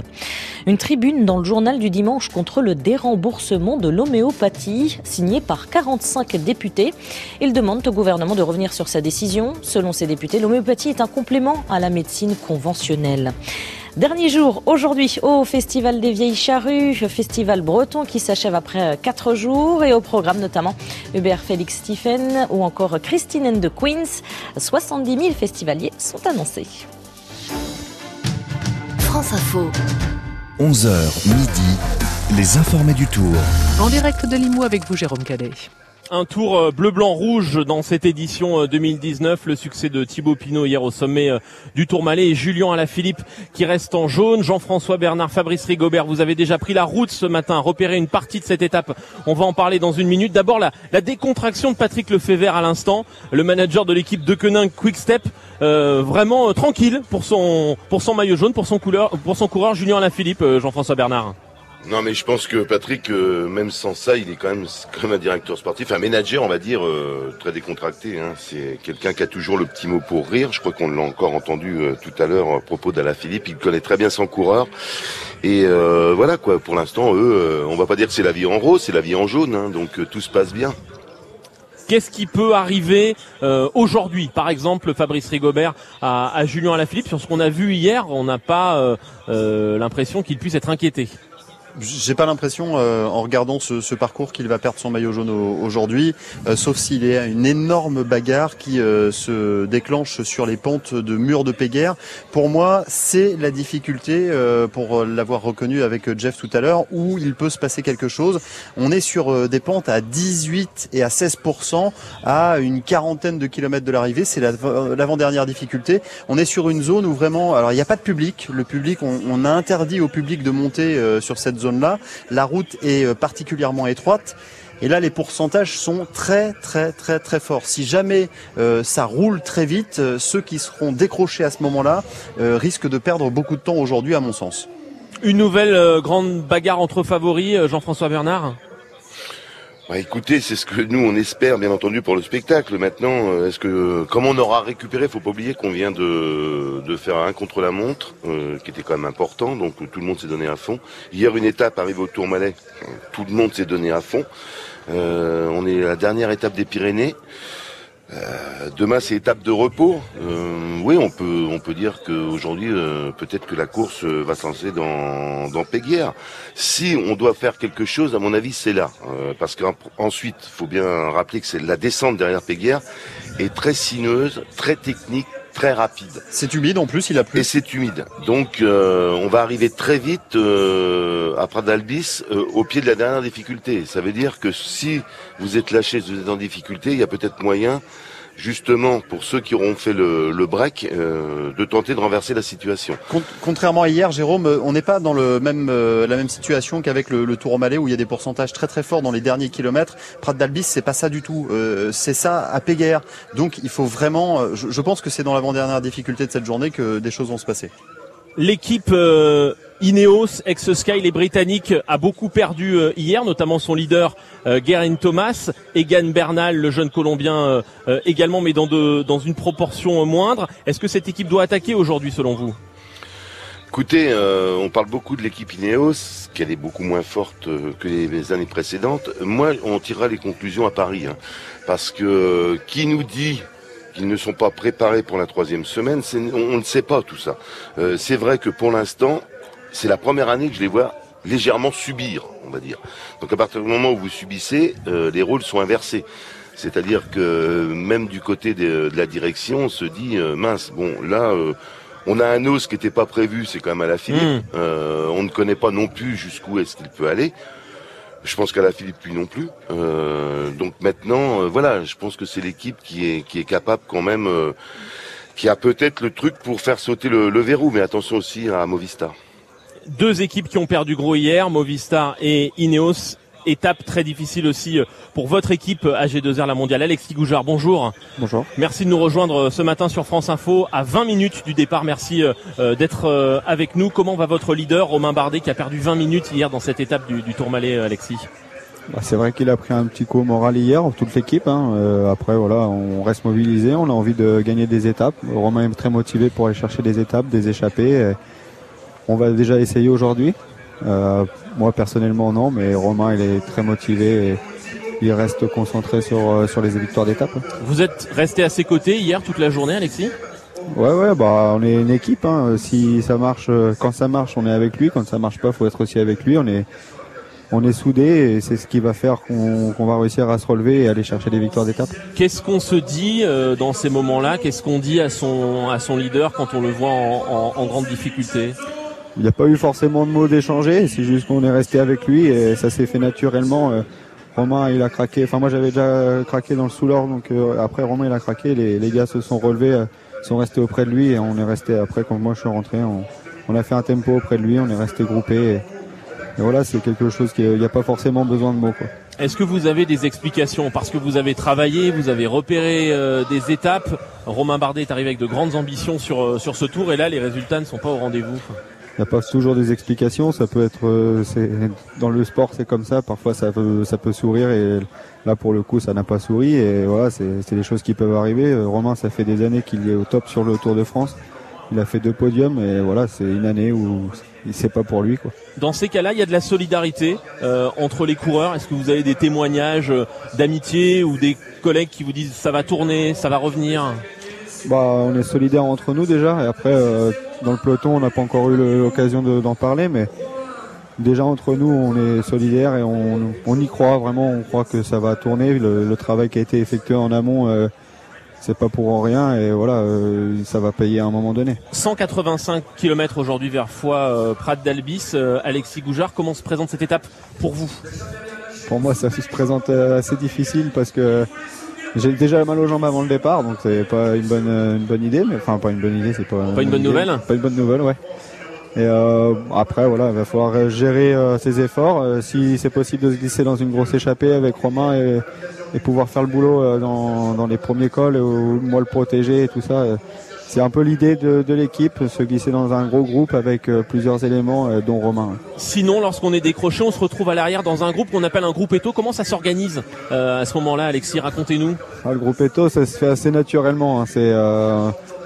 Une tribune dans le journal du dimanche contre le déremboursement de l'homéopathie, signée par 45 députés. Ils demandent au gouvernement de revenir sur sa décision. Selon ces députés, l'homéopathie est un complément à la médecine conventionnelle. Dernier jour aujourd'hui au Festival des Vieilles Charrues, festival breton qui s'achève après quatre jours et au programme notamment Hubert Félix Stephen ou encore Christine and the Queens. 70 000 festivaliers sont annoncés. France Info. 11h midi, les informés du tour. En direct de Limoux avec vous Jérôme Cadet un tour euh, bleu-blanc-rouge dans cette édition 2019. Euh, Le succès de Thibaut Pinot hier au sommet euh, du Tourmalet et Julien Alaphilippe qui reste en jaune. Jean-François Bernard, Fabrice Rigobert, vous avez déjà pris la route ce matin, repéré une partie de cette étape. On va en parler dans une minute. D'abord la, décontraction de Patrick Lefebvre à l'instant, le manager de l'équipe de Quenin Quick Step, euh, vraiment tranquille pour son pour son maillot jaune, pour son couleur, pour son coureur Julien Alaphilippe, Jean-François Bernard. Non, mais je pense que Patrick, euh, même sans ça, il est quand même, même un directeur sportif, un manager, on va dire, euh, très décontracté. Hein. C'est quelqu'un qui a toujours le petit mot pour rire. Je crois qu'on l'a encore entendu euh, tout à l'heure à propos d'Ala Philippe. Il connaît très bien son coureur. Et voilà quoi. Pour l'instant, eux, on va pas dire que c'est la vie en rose, c'est la vie en jaune. Hein. donc tout se passe bien. Qu'est-ce qui peut arriver euh, aujourd'hui? Par exemple, Fabrice Rigobert à, à Julien Alaphilippe, sur ce qu'on a vu hier, on n'a pas euh, euh, l'impression qu'il puisse être inquiété. J'ai pas l'impression, euh, en regardant ce, ce parcours, qu'il va perdre son maillot jaune aujourd'hui, euh, sauf s'il y a une énorme bagarre qui euh, se déclenche sur les pentes de murs de Péguerre. Pour moi, c'est la difficulté, pour l'avoir reconnu avec Jeff tout à l'heure, où il peut se passer quelque chose. On est sur des pentes à 18 et à 16% à une quarantaine de kilomètres de l'arrivée. C'est l'avant-dernière difficulté. On est sur une zone où vraiment, alors il n'y a pas de public. Le public, on, on, a interdit au public de monter sur cette La route est particulièrement étroite. Et là, les pourcentages sont très, très, très, très forts. Si jamais euh, ça roule très vite, euh, ceux qui seront décrochés à ce moment-là euh, risquent de perdre beaucoup de temps aujourd'hui, à mon sens. Une nouvelle grande bagarre entre favoris, Jean-François Bernard? Bah, écoutez, c'est ce que nous on espère, bien entendu, pour le spectacle. Maintenant, est-ce que comme on aura récupéré, faut pas oublier qu'on vient de, de faire un contre la montre, euh, qui était quand même important, donc tout le monde s'est donné à fond. Hier, une étape arrive au Tourmalet, tout le monde s'est donné à fond. Euh, on est à la dernière étape des Pyrénées. Euh, demain, c'est étape de repos. Euh, oui, on peut, on peut dire qu'aujourd'hui, euh, peut-être que la course va se lancer dans, dans Péguerre. Si on doit faire quelque chose, à mon avis, c'est là. parce qu'ensuite, faut bien rappeler que c'est la descente derrière Péguerre est très sinueuse, très technique, très rapide. C'est humide en plus, il a plu. Et c'est humide. Donc euh, on va arriver très vite euh, à Pradalbis euh, au pied de la dernière difficulté. Ça veut dire que si vous êtes lâché, vous êtes en difficulté, il y a peut-être moyen justement pour ceux qui auront fait le, break, euh, de tenter de renverser la situation. Contrairement à hier, Jérôme, euh, on n'est pas dans euh, la même situation qu'avec le, Tour au Malais où il y a des pourcentages très très forts dans les derniers kilomètres. Prat d'Albis, c'est pas ça du tout. C'est ça à Péguerre. Donc il faut vraiment. Je, je pense que c'est dans l'avant-dernière difficulté de cette journée que des choses vont se passer. L'équipe euh, Ineos, ex-Sky, les Britanniques, a beaucoup perdu euh, hier, notamment son leader euh, Guerin Thomas, Egan Bernal, le jeune Colombien euh, également, mais dans, une proportion moindre. Est-ce que cette équipe doit attaquer aujourd'hui, selon vous? Écoutez, euh, on parle beaucoup de l'équipe Ineos, qu'elle est beaucoup moins forte que les années précédentes. Moi, on tirera les conclusions à Paris, hein, parce que qui nous dit qu'ils ne sont pas préparés pour la troisième semaine, on, on ne sait pas tout ça. Euh, c'est vrai que pour l'instant, c'est la première année que je les vois légèrement subir, on va dire. Donc à partir du moment où vous subissez, euh, les rôles sont inversés. C'est-à-dire que même du côté de, de, la direction, on se dit euh, mince, bon là. Euh, on a un os qui n'était pas prévu, c'est quand même à la Philippe. Mmh. on ne connaît pas non plus jusqu'où est-ce qu'il peut aller. Je pense qu'à la Philippe lui non plus. Euh, donc maintenant, euh, voilà, je pense que c'est l'équipe qui est qui est capable quand même, euh, qui a peut-être le truc pour faire sauter le, le, verrou. Mais attention aussi à Movistar. deux équipes qui ont perdu gros hier, Movistar et Ineos. Étape très difficile aussi euh, pour votre équipe AG2R La Mondiale. Alexis Goujard, bonjour. Bonjour. Merci de nous rejoindre ce matin sur France Info à 20 minutes du départ. Merci d'être avec nous. Comment va votre leader Romain Bardet qui a perdu 20 minutes hier dans cette étape du, du Tourmalet, Alexis? Bah, c'est vrai qu'il a pris un petit coup moral hier, toute l'équipe. Hein. Euh, après, voilà, on reste mobilisé, on a envie de gagner des étapes. Romain est très motivé pour aller chercher des étapes, des échappées. on va déjà essayer aujourd'hui. Euh, moi, personnellement, non, mais Romain, il est très motivé et il reste concentré sur, euh, sur les victoires d'étape. Vous êtes resté à ses côtés hier toute la journée, Alexis? Ouais, ouais, bah, on est une équipe. Hein. Si ça marche, quand ça marche, on est avec lui. Quand ça marche pas, faut être aussi avec lui. On est, on est soudés et c'est ce qui va faire qu'on va réussir à se relever et aller chercher des victoires d'étape. Qu'est-ce qu'on se dit euh, dans ces moments-là? Qu'est-ce qu'on dit à son, à son leader quand on le voit en, grande difficulté? Il n'y a pas eu forcément de mots d'échanger, c'est juste qu'on est resté avec lui et ça s'est fait naturellement. Euh, Romain il a craqué, enfin moi j'avais déjà craqué dans le sous-lord donc euh, après Romain il a craqué, les, gars se sont relevés, sont restés auprès de lui et on est resté après quand moi je suis rentré, on, a fait un tempo auprès de lui, on est resté groupé. Et voilà, c'est quelque chose qu'il n'y a pas forcément besoin de mots. Est-ce que vous avez des explications? Parce que vous avez travaillé, vous avez repéré euh, des étapes. Romain Bardet est arrivé avec de grandes ambitions sur, euh, sur ce tour et là, les résultats ne sont pas au rendez-vous. Il n'y a pas toujours des explications. Ça peut être, euh, dans le sport, c'est comme ça. Parfois, ça peut, ça peut sourire et là, pour le coup, ça n'a pas souri. Et voilà, c'est des choses qui peuvent arriver. Romain, ça fait des années qu'il est au top sur le Tour de France. Il a fait deux podiums et voilà, c'est une année où c'est pas pour lui. Quoi. Dans ces cas-là, il y a de la solidarité euh, entre les coureurs. Est-ce que vous avez des témoignages euh, d'amitié ou des collègues qui vous disent ça va tourner, ça va revenir? Bah, on est solidaires entre nous déjà. Et après, euh, dans le peloton, on n'a pas encore eu l'occasion d'en parler, mais déjà entre nous, on est solidaires et on, y croit vraiment. On croit que ça va tourner. Le, travail qui a été effectué en amont c'est pas pour rien et voilà, euh, ça va payer à un moment donné. 185 km aujourd'hui vers Foix, euh, Prat d'Albis. Euh, Alexis Goujard, comment se présente cette étape pour vous? Pour moi, ça se présente assez difficile parce que j'ai déjà mal aux jambes avant le départ, donc c'est pas une bonne, une bonne idée, mais enfin pas une bonne idée, c'est pas. Pas une, bonne nouvelle. Pas une bonne nouvelle, ouais. Et après, voilà, il va falloir gérer ses efforts. si c'est possible de se glisser dans une grosse échappée avec Romain et, et pouvoir faire le boulot euh, dans, dans les premiers cols, ou moi le protéger et tout ça. Euh, c'est un peu l'idée de, de l'équipe, se glisser dans un gros groupe avec euh, plusieurs éléments, dont Romain. Sinon, lorsqu'on est décroché, on se retrouve à l'arrière dans un groupe qu'on appelle un groupe Eto. Comment ça s'organise à ce moment-là, Alexis? Racontez-nous. Ah, le groupe Eto, ça se fait assez naturellement. Hein. C'est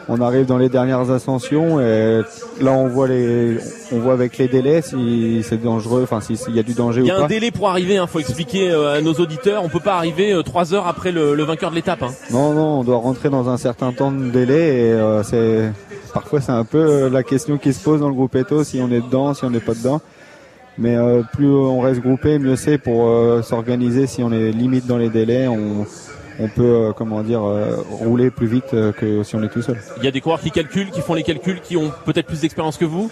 on arrive dans les dernières ascensions et là on voit les, on voit avec les délais si c'est dangereux, enfin s'il y a du danger ou pas. Il y a un délai pour arriver, hein, faut expliquer euh, à nos auditeurs. On peut pas arriver euh, trois heures après le, vainqueur de l'étape. Hein. Non, non, on doit rentrer dans un certain temps de délai et euh, c'est parfois c'est un peu la question qui se pose dans le groupe Eto, si on est dedans, si on n'est pas dedans. Mais plus on reste groupé, mieux c'est pour s'organiser. Si on est limite dans les délais, on, on peut, euh, comment dire, euh, rouler plus vite euh, que si on est tout seul. Il y a des coureurs qui calculent, qui font les calculs, qui ont peut-être plus d'expérience que vous?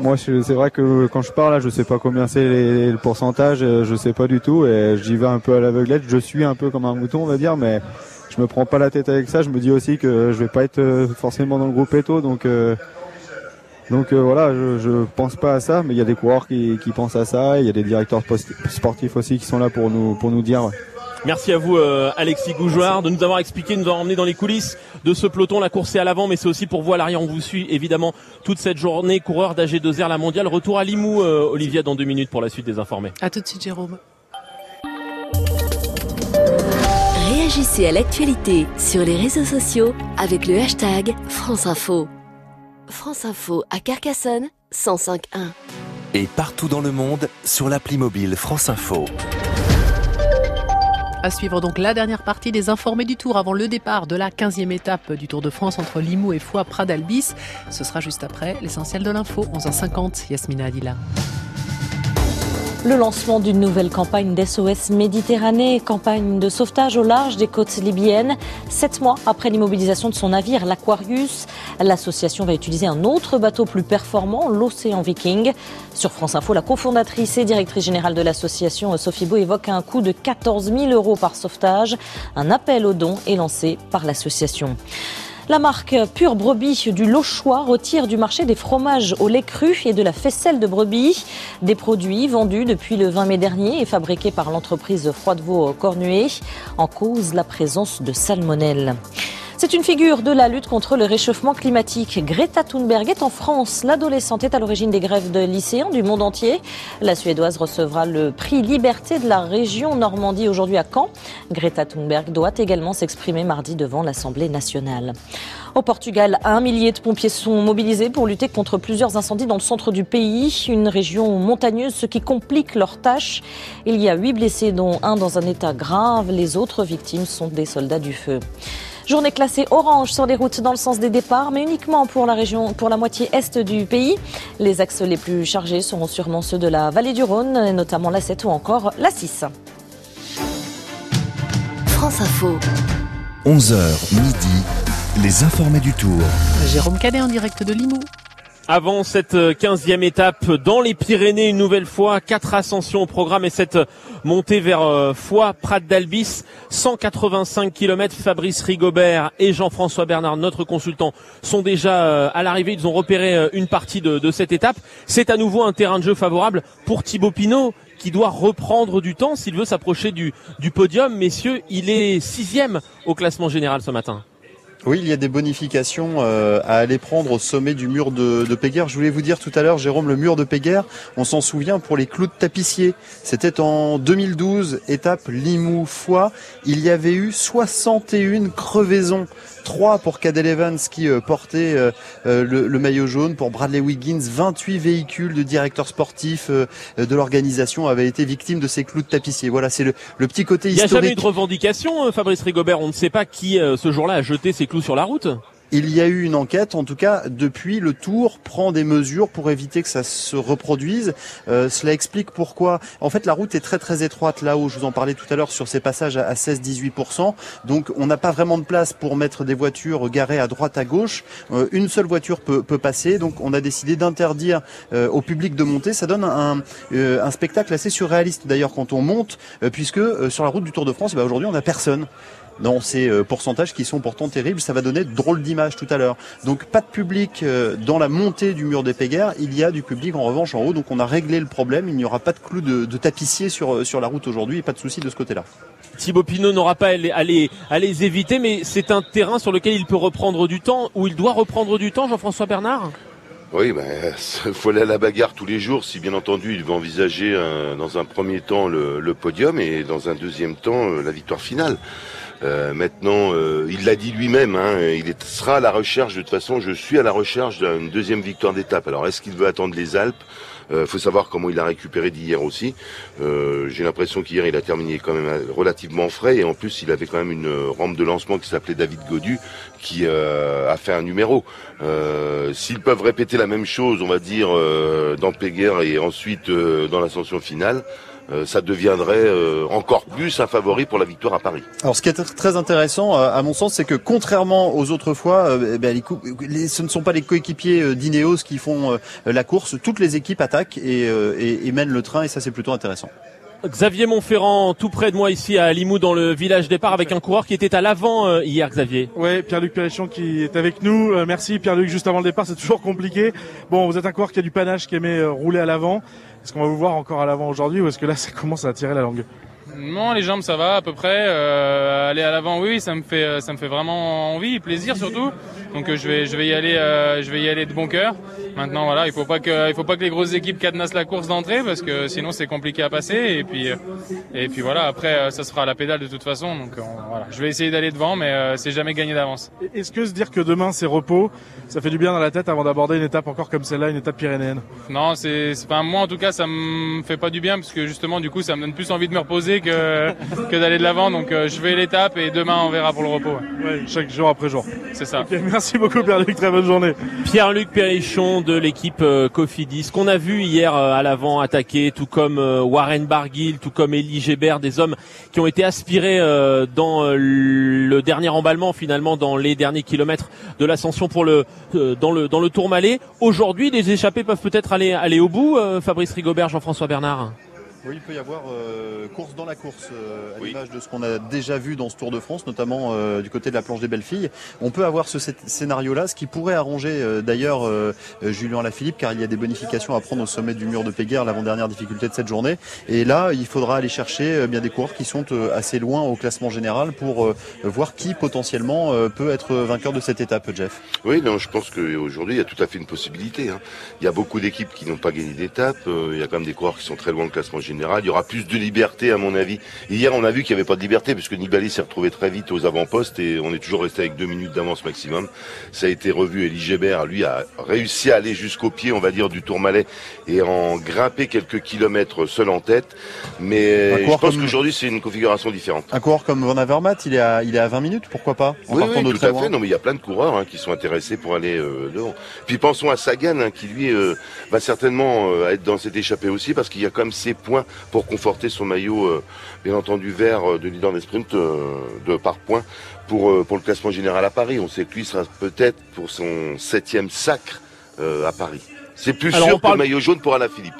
Moi, c'est vrai que quand je parle, là, je sais pas combien c'est le pourcentage, je sais pas du tout, et j'y vais un peu à l'aveuglette. Je suis un peu comme un mouton, on va dire, mais je me prends pas la tête avec ça. Je me dis aussi que je vais pas être forcément dans le groupe Eto, donc donc voilà, je, je pense pas à ça, mais il y a des coureurs qui, qui pensent à ça. Il y a des directeurs sportifs aussi qui sont là pour nous pour nous dire Merci à vous euh, Alexis Goujoard de nous avoir expliqué, de nous avoir emmené dans les coulisses de ce peloton. La course est à l'avant, mais c'est aussi pour vous à l'arrière. On vous suit évidemment toute cette journée. Coureur d'AG2R, la mondiale. Retour à Limoux, euh, Olivia, dans deux minutes pour la suite des informés. À tout de suite, Jérôme. Réagissez à l'actualité sur les réseaux sociaux avec le hashtag France Info. France Info à Carcassonne 105.1. Et partout dans le monde sur l'appli mobile France Info. À suivre donc la dernière partie des informés du Tour avant le départ de la 15e étape du Tour de France entre Limoux et Foix Pradalbis. Ce sera juste après l'essentiel de l'info, 11h50, Yasmina Adila. Le lancement d'une nouvelle campagne d'SOS Méditerranée, campagne de sauvetage au large des côtes libyennes. Sept mois après l'immobilisation de son navire, l'Aquarius, l'association va utiliser un autre bateau plus performant, l'Océan Viking. Sur France Info, la cofondatrice et directrice générale de l'association, Sophie Beau, évoque un coût de 14 000 euros par sauvetage. Un appel aux dons est lancé par l'association. La marque Pure Brebis du Lochois retire du marché des fromages au lait cru et de la faisselle de brebis, des produits vendus depuis le 20 mai dernier et fabriqués par l'entreprise Froidevaux Cornuet, en cause la présence de salmonelle. C'est une figure de la lutte contre le réchauffement climatique. Greta Thunberg est en France. L'adolescente est à l'origine des grèves de lycéens du monde entier. La Suédoise recevra le prix Liberté de la région Normandie aujourd'hui à Caen. Greta Thunberg doit également s'exprimer mardi devant l'Assemblée nationale. Au Portugal, un millier de pompiers sont mobilisés pour lutter contre plusieurs incendies dans le centre du pays, une région montagneuse, ce qui complique leur tâche. Il y a huit blessés, dont un dans un état grave. Les autres victimes sont des soldats du feu. Journée classée orange sur les routes dans le sens des départs, mais uniquement pour la région, pour la moitié est du pays. Les axes les plus chargés seront sûrement ceux de la vallée du Rhône, notamment la 7 ou encore la 6. France Info. 11h midi, les informés du tour. Jérôme Cadet en direct de Limoux. Avant cette euh, quinzième étape dans les Pyrénées, une nouvelle fois, quatre ascensions au programme et cette montée vers euh, Foix, Prat d'Albis, 185 km. Fabrice Rigobert et Jean-François Bernard, notre consultant, sont déjà euh, à l'arrivée. Ils ont repéré une partie de, cette étape. C'est à nouveau un terrain de jeu favorable pour Thibaut Pinot qui doit reprendre du temps s'il veut s'approcher du podium. Messieurs, il est sixième au classement général ce matin. Oui, il y a des bonifications euh, à aller prendre au sommet du mur de, de Péguerre. Je voulais vous dire tout à l'heure, Jérôme, le mur de Péguerre, on s'en souvient pour les clous de tapissier. C'était en 2012, étape Limoux-Foix. Il y avait eu 61 crevaisons. 3 pour Cadel Evans qui euh, portait euh, euh, le, le, maillot jaune, pour Bradley Wiggins, 28 véhicules de directeurs sportifs de l'organisation avaient été victimes de ces clous de tapissier. Voilà, c'est le, le, petit côté historique. Il n'y a jamais eu de revendication, Fabrice Rigobert. On ne sait pas qui ce jour-là a jeté ces clous sur la route. Il y a eu une enquête, en tout cas depuis le Tour prend des mesures pour éviter que ça se reproduise. Euh, cela explique pourquoi. En fait, la route est très très étroite là où je vous en parlais tout à l'heure sur ces passages à 16-18%. Donc on n'a pas vraiment de place pour mettre des voitures garées à droite à gauche. Euh, une seule voiture peut, passer. Donc on a décidé d'interdire euh, au public de monter. Ça donne un, spectacle assez surréaliste d'ailleurs quand on monte, puisque sur la route du Tour de France, bah, aujourd'hui on n'a personne dans ces euh, pourcentages qui sont pourtant terribles. Ça va donner de drôles d'images tout à l'heure. Donc pas de public euh, dans la montée du mur des Péguerres. Il y a du public en revanche en haut. Donc on a réglé le problème. Il n'y aura pas de clous de, de tapissier sur, euh, sur la route aujourd'hui et pas de souci de ce côté-là. Thibaut Pinot n'aura pas à les, à, les, à les éviter, mais c'est un terrain sur lequel il peut reprendre du temps, où il doit reprendre du temps, Jean-François Bernard? Oui, il ben, faut aller à la bagarre tous les jours si bien entendu il veut envisager un, dans un premier temps le, le, podium et dans un deuxième temps la victoire finale. Euh, maintenant, euh, il l'a dit lui-même, hein, il est, sera à la recherche, de toute façon, je suis à la recherche d'une deuxième victoire d'étape. Alors, est-ce qu'il veut attendre les Alpes? Il euh, faut savoir comment il a récupéré d'hier aussi. Euh, J'ai l'impression qu'hier il a terminé quand même relativement frais et en plus il avait quand même une rampe de lancement qui s'appelait David Godu qui a fait un numéro. S'ils peuvent répéter la même chose, on va dire dans Péguerre et ensuite dans l'ascension finale, euh, ça deviendrait euh, encore plus un favori pour la victoire à Paris. Alors ce qui est très intéressant à mon sens, c'est que contrairement aux autres fois, euh, ben, ce ne sont pas les coéquipiers d'Ineos qui font la course, toutes les équipes attaquent et, et, et mènent le train et ça c'est plutôt intéressant. Xavier Montferrand, tout près de moi ici à Limoux dans le village départ avec un coureur qui était à l'avant hier, Xavier. Oui, Pierre-Luc Péréchon qui est avec nous. merci Pierre-Luc, juste avant le départ, c'est toujours compliqué. Bon, vous êtes un coureur qui a du panache, qui aimait rouler à l'avant. Est-ce qu'on va vous voir encore à l'avant aujourd'hui ou est-ce que là ça commence à tirer la langue? Non, les jambes ça va à peu près. Euh, aller à l'avant, oui, ça me fait, ça me fait vraiment envie, plaisir surtout. Donc euh, je vais, je vais y aller, euh, je vais y aller de bon cœur. Maintenant, voilà, il faut pas que, il faut pas que les grosses équipes cadenassent la course d'entrée parce que sinon c'est compliqué à passer. Et puis, et puis voilà, après ça sera à la pédale de toute façon. Donc voilà, je vais essayer d'aller devant, mais c'est jamais gagné d'avance. Est-ce que se dire que demain c'est repos, ça fait du bien dans la tête avant d'aborder une étape encore comme celle-là, une étape pyrénéenne? Non, c'est, enfin moi en tout cas ça me fait pas du bien parce que justement du coup ça me donne plus envie de me reposer que, que d'aller de l'avant. Donc euh, je vais l'étape et demain on verra pour le repos. Ouais, chaque jour après jour. C'est ça. Okay, merci beaucoup Pierre-Luc, très bonne journée. Pierre-Luc Perrichon de l'équipe euh, Cofidis, qu'on a vu hier euh, à l'avant attaquer, tout comme euh, Warren Barguil, tout comme Elie Gébert, des hommes qui ont été aspirés euh, dans le dernier emballement finalement, dans les derniers kilomètres de l'ascension pour le dans le dans le Tourmalet. Aujourd'hui, les échappés peuvent peut-être aller aller au bout. Fabrice Rigobert, Jean-François Bernard. Oui, il peut y avoir euh, course dans la course, euh, à l'image de ce qu'on a déjà vu dans ce Tour de France, notamment euh, du côté de la planche des belles filles. On peut avoir ce scé- scénario-là, ce qui pourrait arranger euh, d'ailleurs euh, Julien Lafilippe, car il y a des bonifications à prendre au sommet du mur de Péguerre, l'avant-dernière difficulté de cette journée. Et là, il faudra aller chercher euh, bien des coureurs qui sont euh, assez loin au classement général pour euh, voir qui potentiellement euh, peut être vainqueur de cette étape, Jeff. Oui, non, je pense qu'aujourd'hui, il y a tout à fait une possibilité. hein. Il y a beaucoup d'équipes qui n'ont pas gagné d'étape. euh, il y a quand même des coureurs qui sont très loin du classement général. Il y aura plus de liberté, à mon avis. Hier, on a vu qu'il n'y avait pas de liberté, puisque Nibali s'est retrouvé très vite aux avant-postes et on est toujours resté avec deux minutes d'avance maximum. Ça a été revu. Elie Gébert, lui, a réussi à aller jusqu'au pied, on va dire, du Tourmalet et en grimper quelques kilomètres seul en tête. Mais je pense comme- qu'aujourd'hui, c'est une configuration différente. Un coureur comme Van Avermaet, il est à, il est à 20 minutes, pourquoi pas En Oui, oui, de tout à loin. fait. Non, mais il y a plein de coureurs hein, qui sont intéressés pour aller euh, devant. Puis pensons à Sagan, hein, qui lui euh, va certainement euh, être dans cette échappée aussi, parce qu'il y a quand même ses points pour conforter son maillot, euh, bien entendu, vert euh, de leader des sprints euh, de par points pour, pour le classement général à Paris. On sait que lui sera peut-être pour son septième sacre à Paris. C'est plus Alors, sûr parle- que le maillot jaune pour Alain Philippe.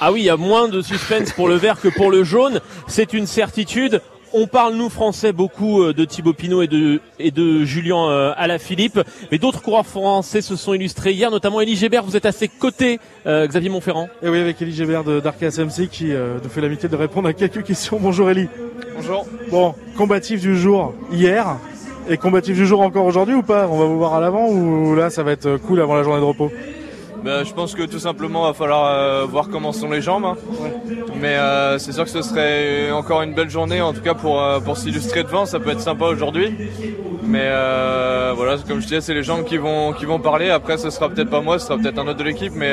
Ah oui, il y a moins de suspense pour le vert que pour le jaune. C'est une certitude. On parle, nous, Français, beaucoup euh, de Thibaut Pinot et de, et de Julien euh, Alaphilippe. Mais d'autres coureurs français se sont illustrés hier, notamment Elie Gébert. Vous êtes à ses côtés, euh, Xavier Montferrand. Et oui, avec Elie Gébert de d'Arca SMC qui euh, nous fait l'amitié de répondre à quelques questions. Bonjour Elie. Bonjour. Bon, combatif du jour hier et combatif du jour encore aujourd'hui ou pas? On va vous voir à l'avant ou là ça va être cool avant la journée de repos? Ben, je pense que tout simplement, va falloir euh, voir comment sont les jambes. hein. Mais euh, c'est sûr que ce serait encore une belle journée, en tout cas pour, euh, pour s'illustrer devant. Ça peut être sympa aujourd'hui. Mais voilà, comme je disais, c'est les jambes qui vont, qui vont parler. Après, ce sera peut-être pas moi, ce sera peut-être un autre de l'équipe. Mais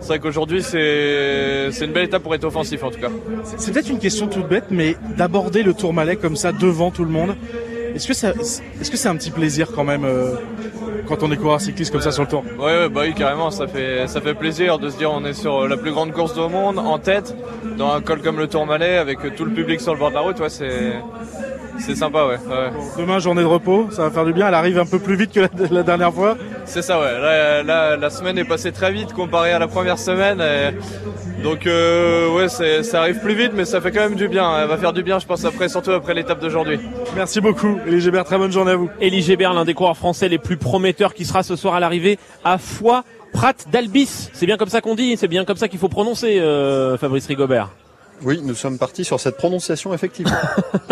c'est vrai qu'aujourd'hui, c'est c'est une belle étape pour être offensif, en tout cas. C'est peut-être une question toute bête, mais d'aborder le Tourmalet comme ça devant tout le monde, est-ce que ça, est-ce que c'est un petit plaisir quand même euh, quand on est coureur cycliste comme ça sur le tour? Ouais, bah oui, carrément, ça fait, ça fait plaisir de se dire on est sur la plus grande course au monde, en tête, dans un col comme le Tourmalet, avec tout le public sur le bord de la route, ouais, c'est, c'est sympa, ouais. ouais. Demain, journée de repos, ça va faire du bien. Elle arrive un peu plus vite que la, la dernière fois. C'est ça, ouais. Là, là, la semaine est passée très vite comparé à la première semaine. et Donc, euh, ouais, c'est- ça arrive plus vite, mais ça fait quand même du bien. Elle va faire du bien, je pense, après, surtout après l'étape d'aujourd'hui. Merci beaucoup, Elie Gébert. Très bonne journée à vous. Elie Gébert, l'un des coureurs français les plus prometteurs qui sera ce soir à l'arrivée à Foix. Prat d'Albis, c'est bien comme ça qu'on dit, c'est bien comme ça qu'il faut prononcer, euh, Fabrice Rigobert. Oui, nous sommes partis sur cette prononciation, effectivement.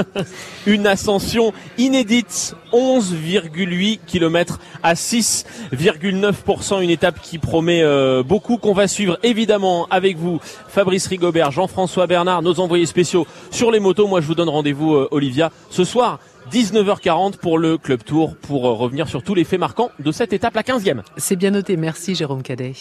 Une ascension inédite, 11,8 km à 6,9%, une étape qui promet euh, beaucoup, qu'on va suivre évidemment avec vous, Fabrice Rigobert, Jean-François Bernard, nos envoyés spéciaux sur les motos. Moi, je vous donne rendez-vous, euh, Olivia, ce soir. 19h40 pour le Club Tour pour euh, revenir sur tous les faits marquants de cette étape, la 15e. C'est bien noté. Merci, Jérôme Cadet.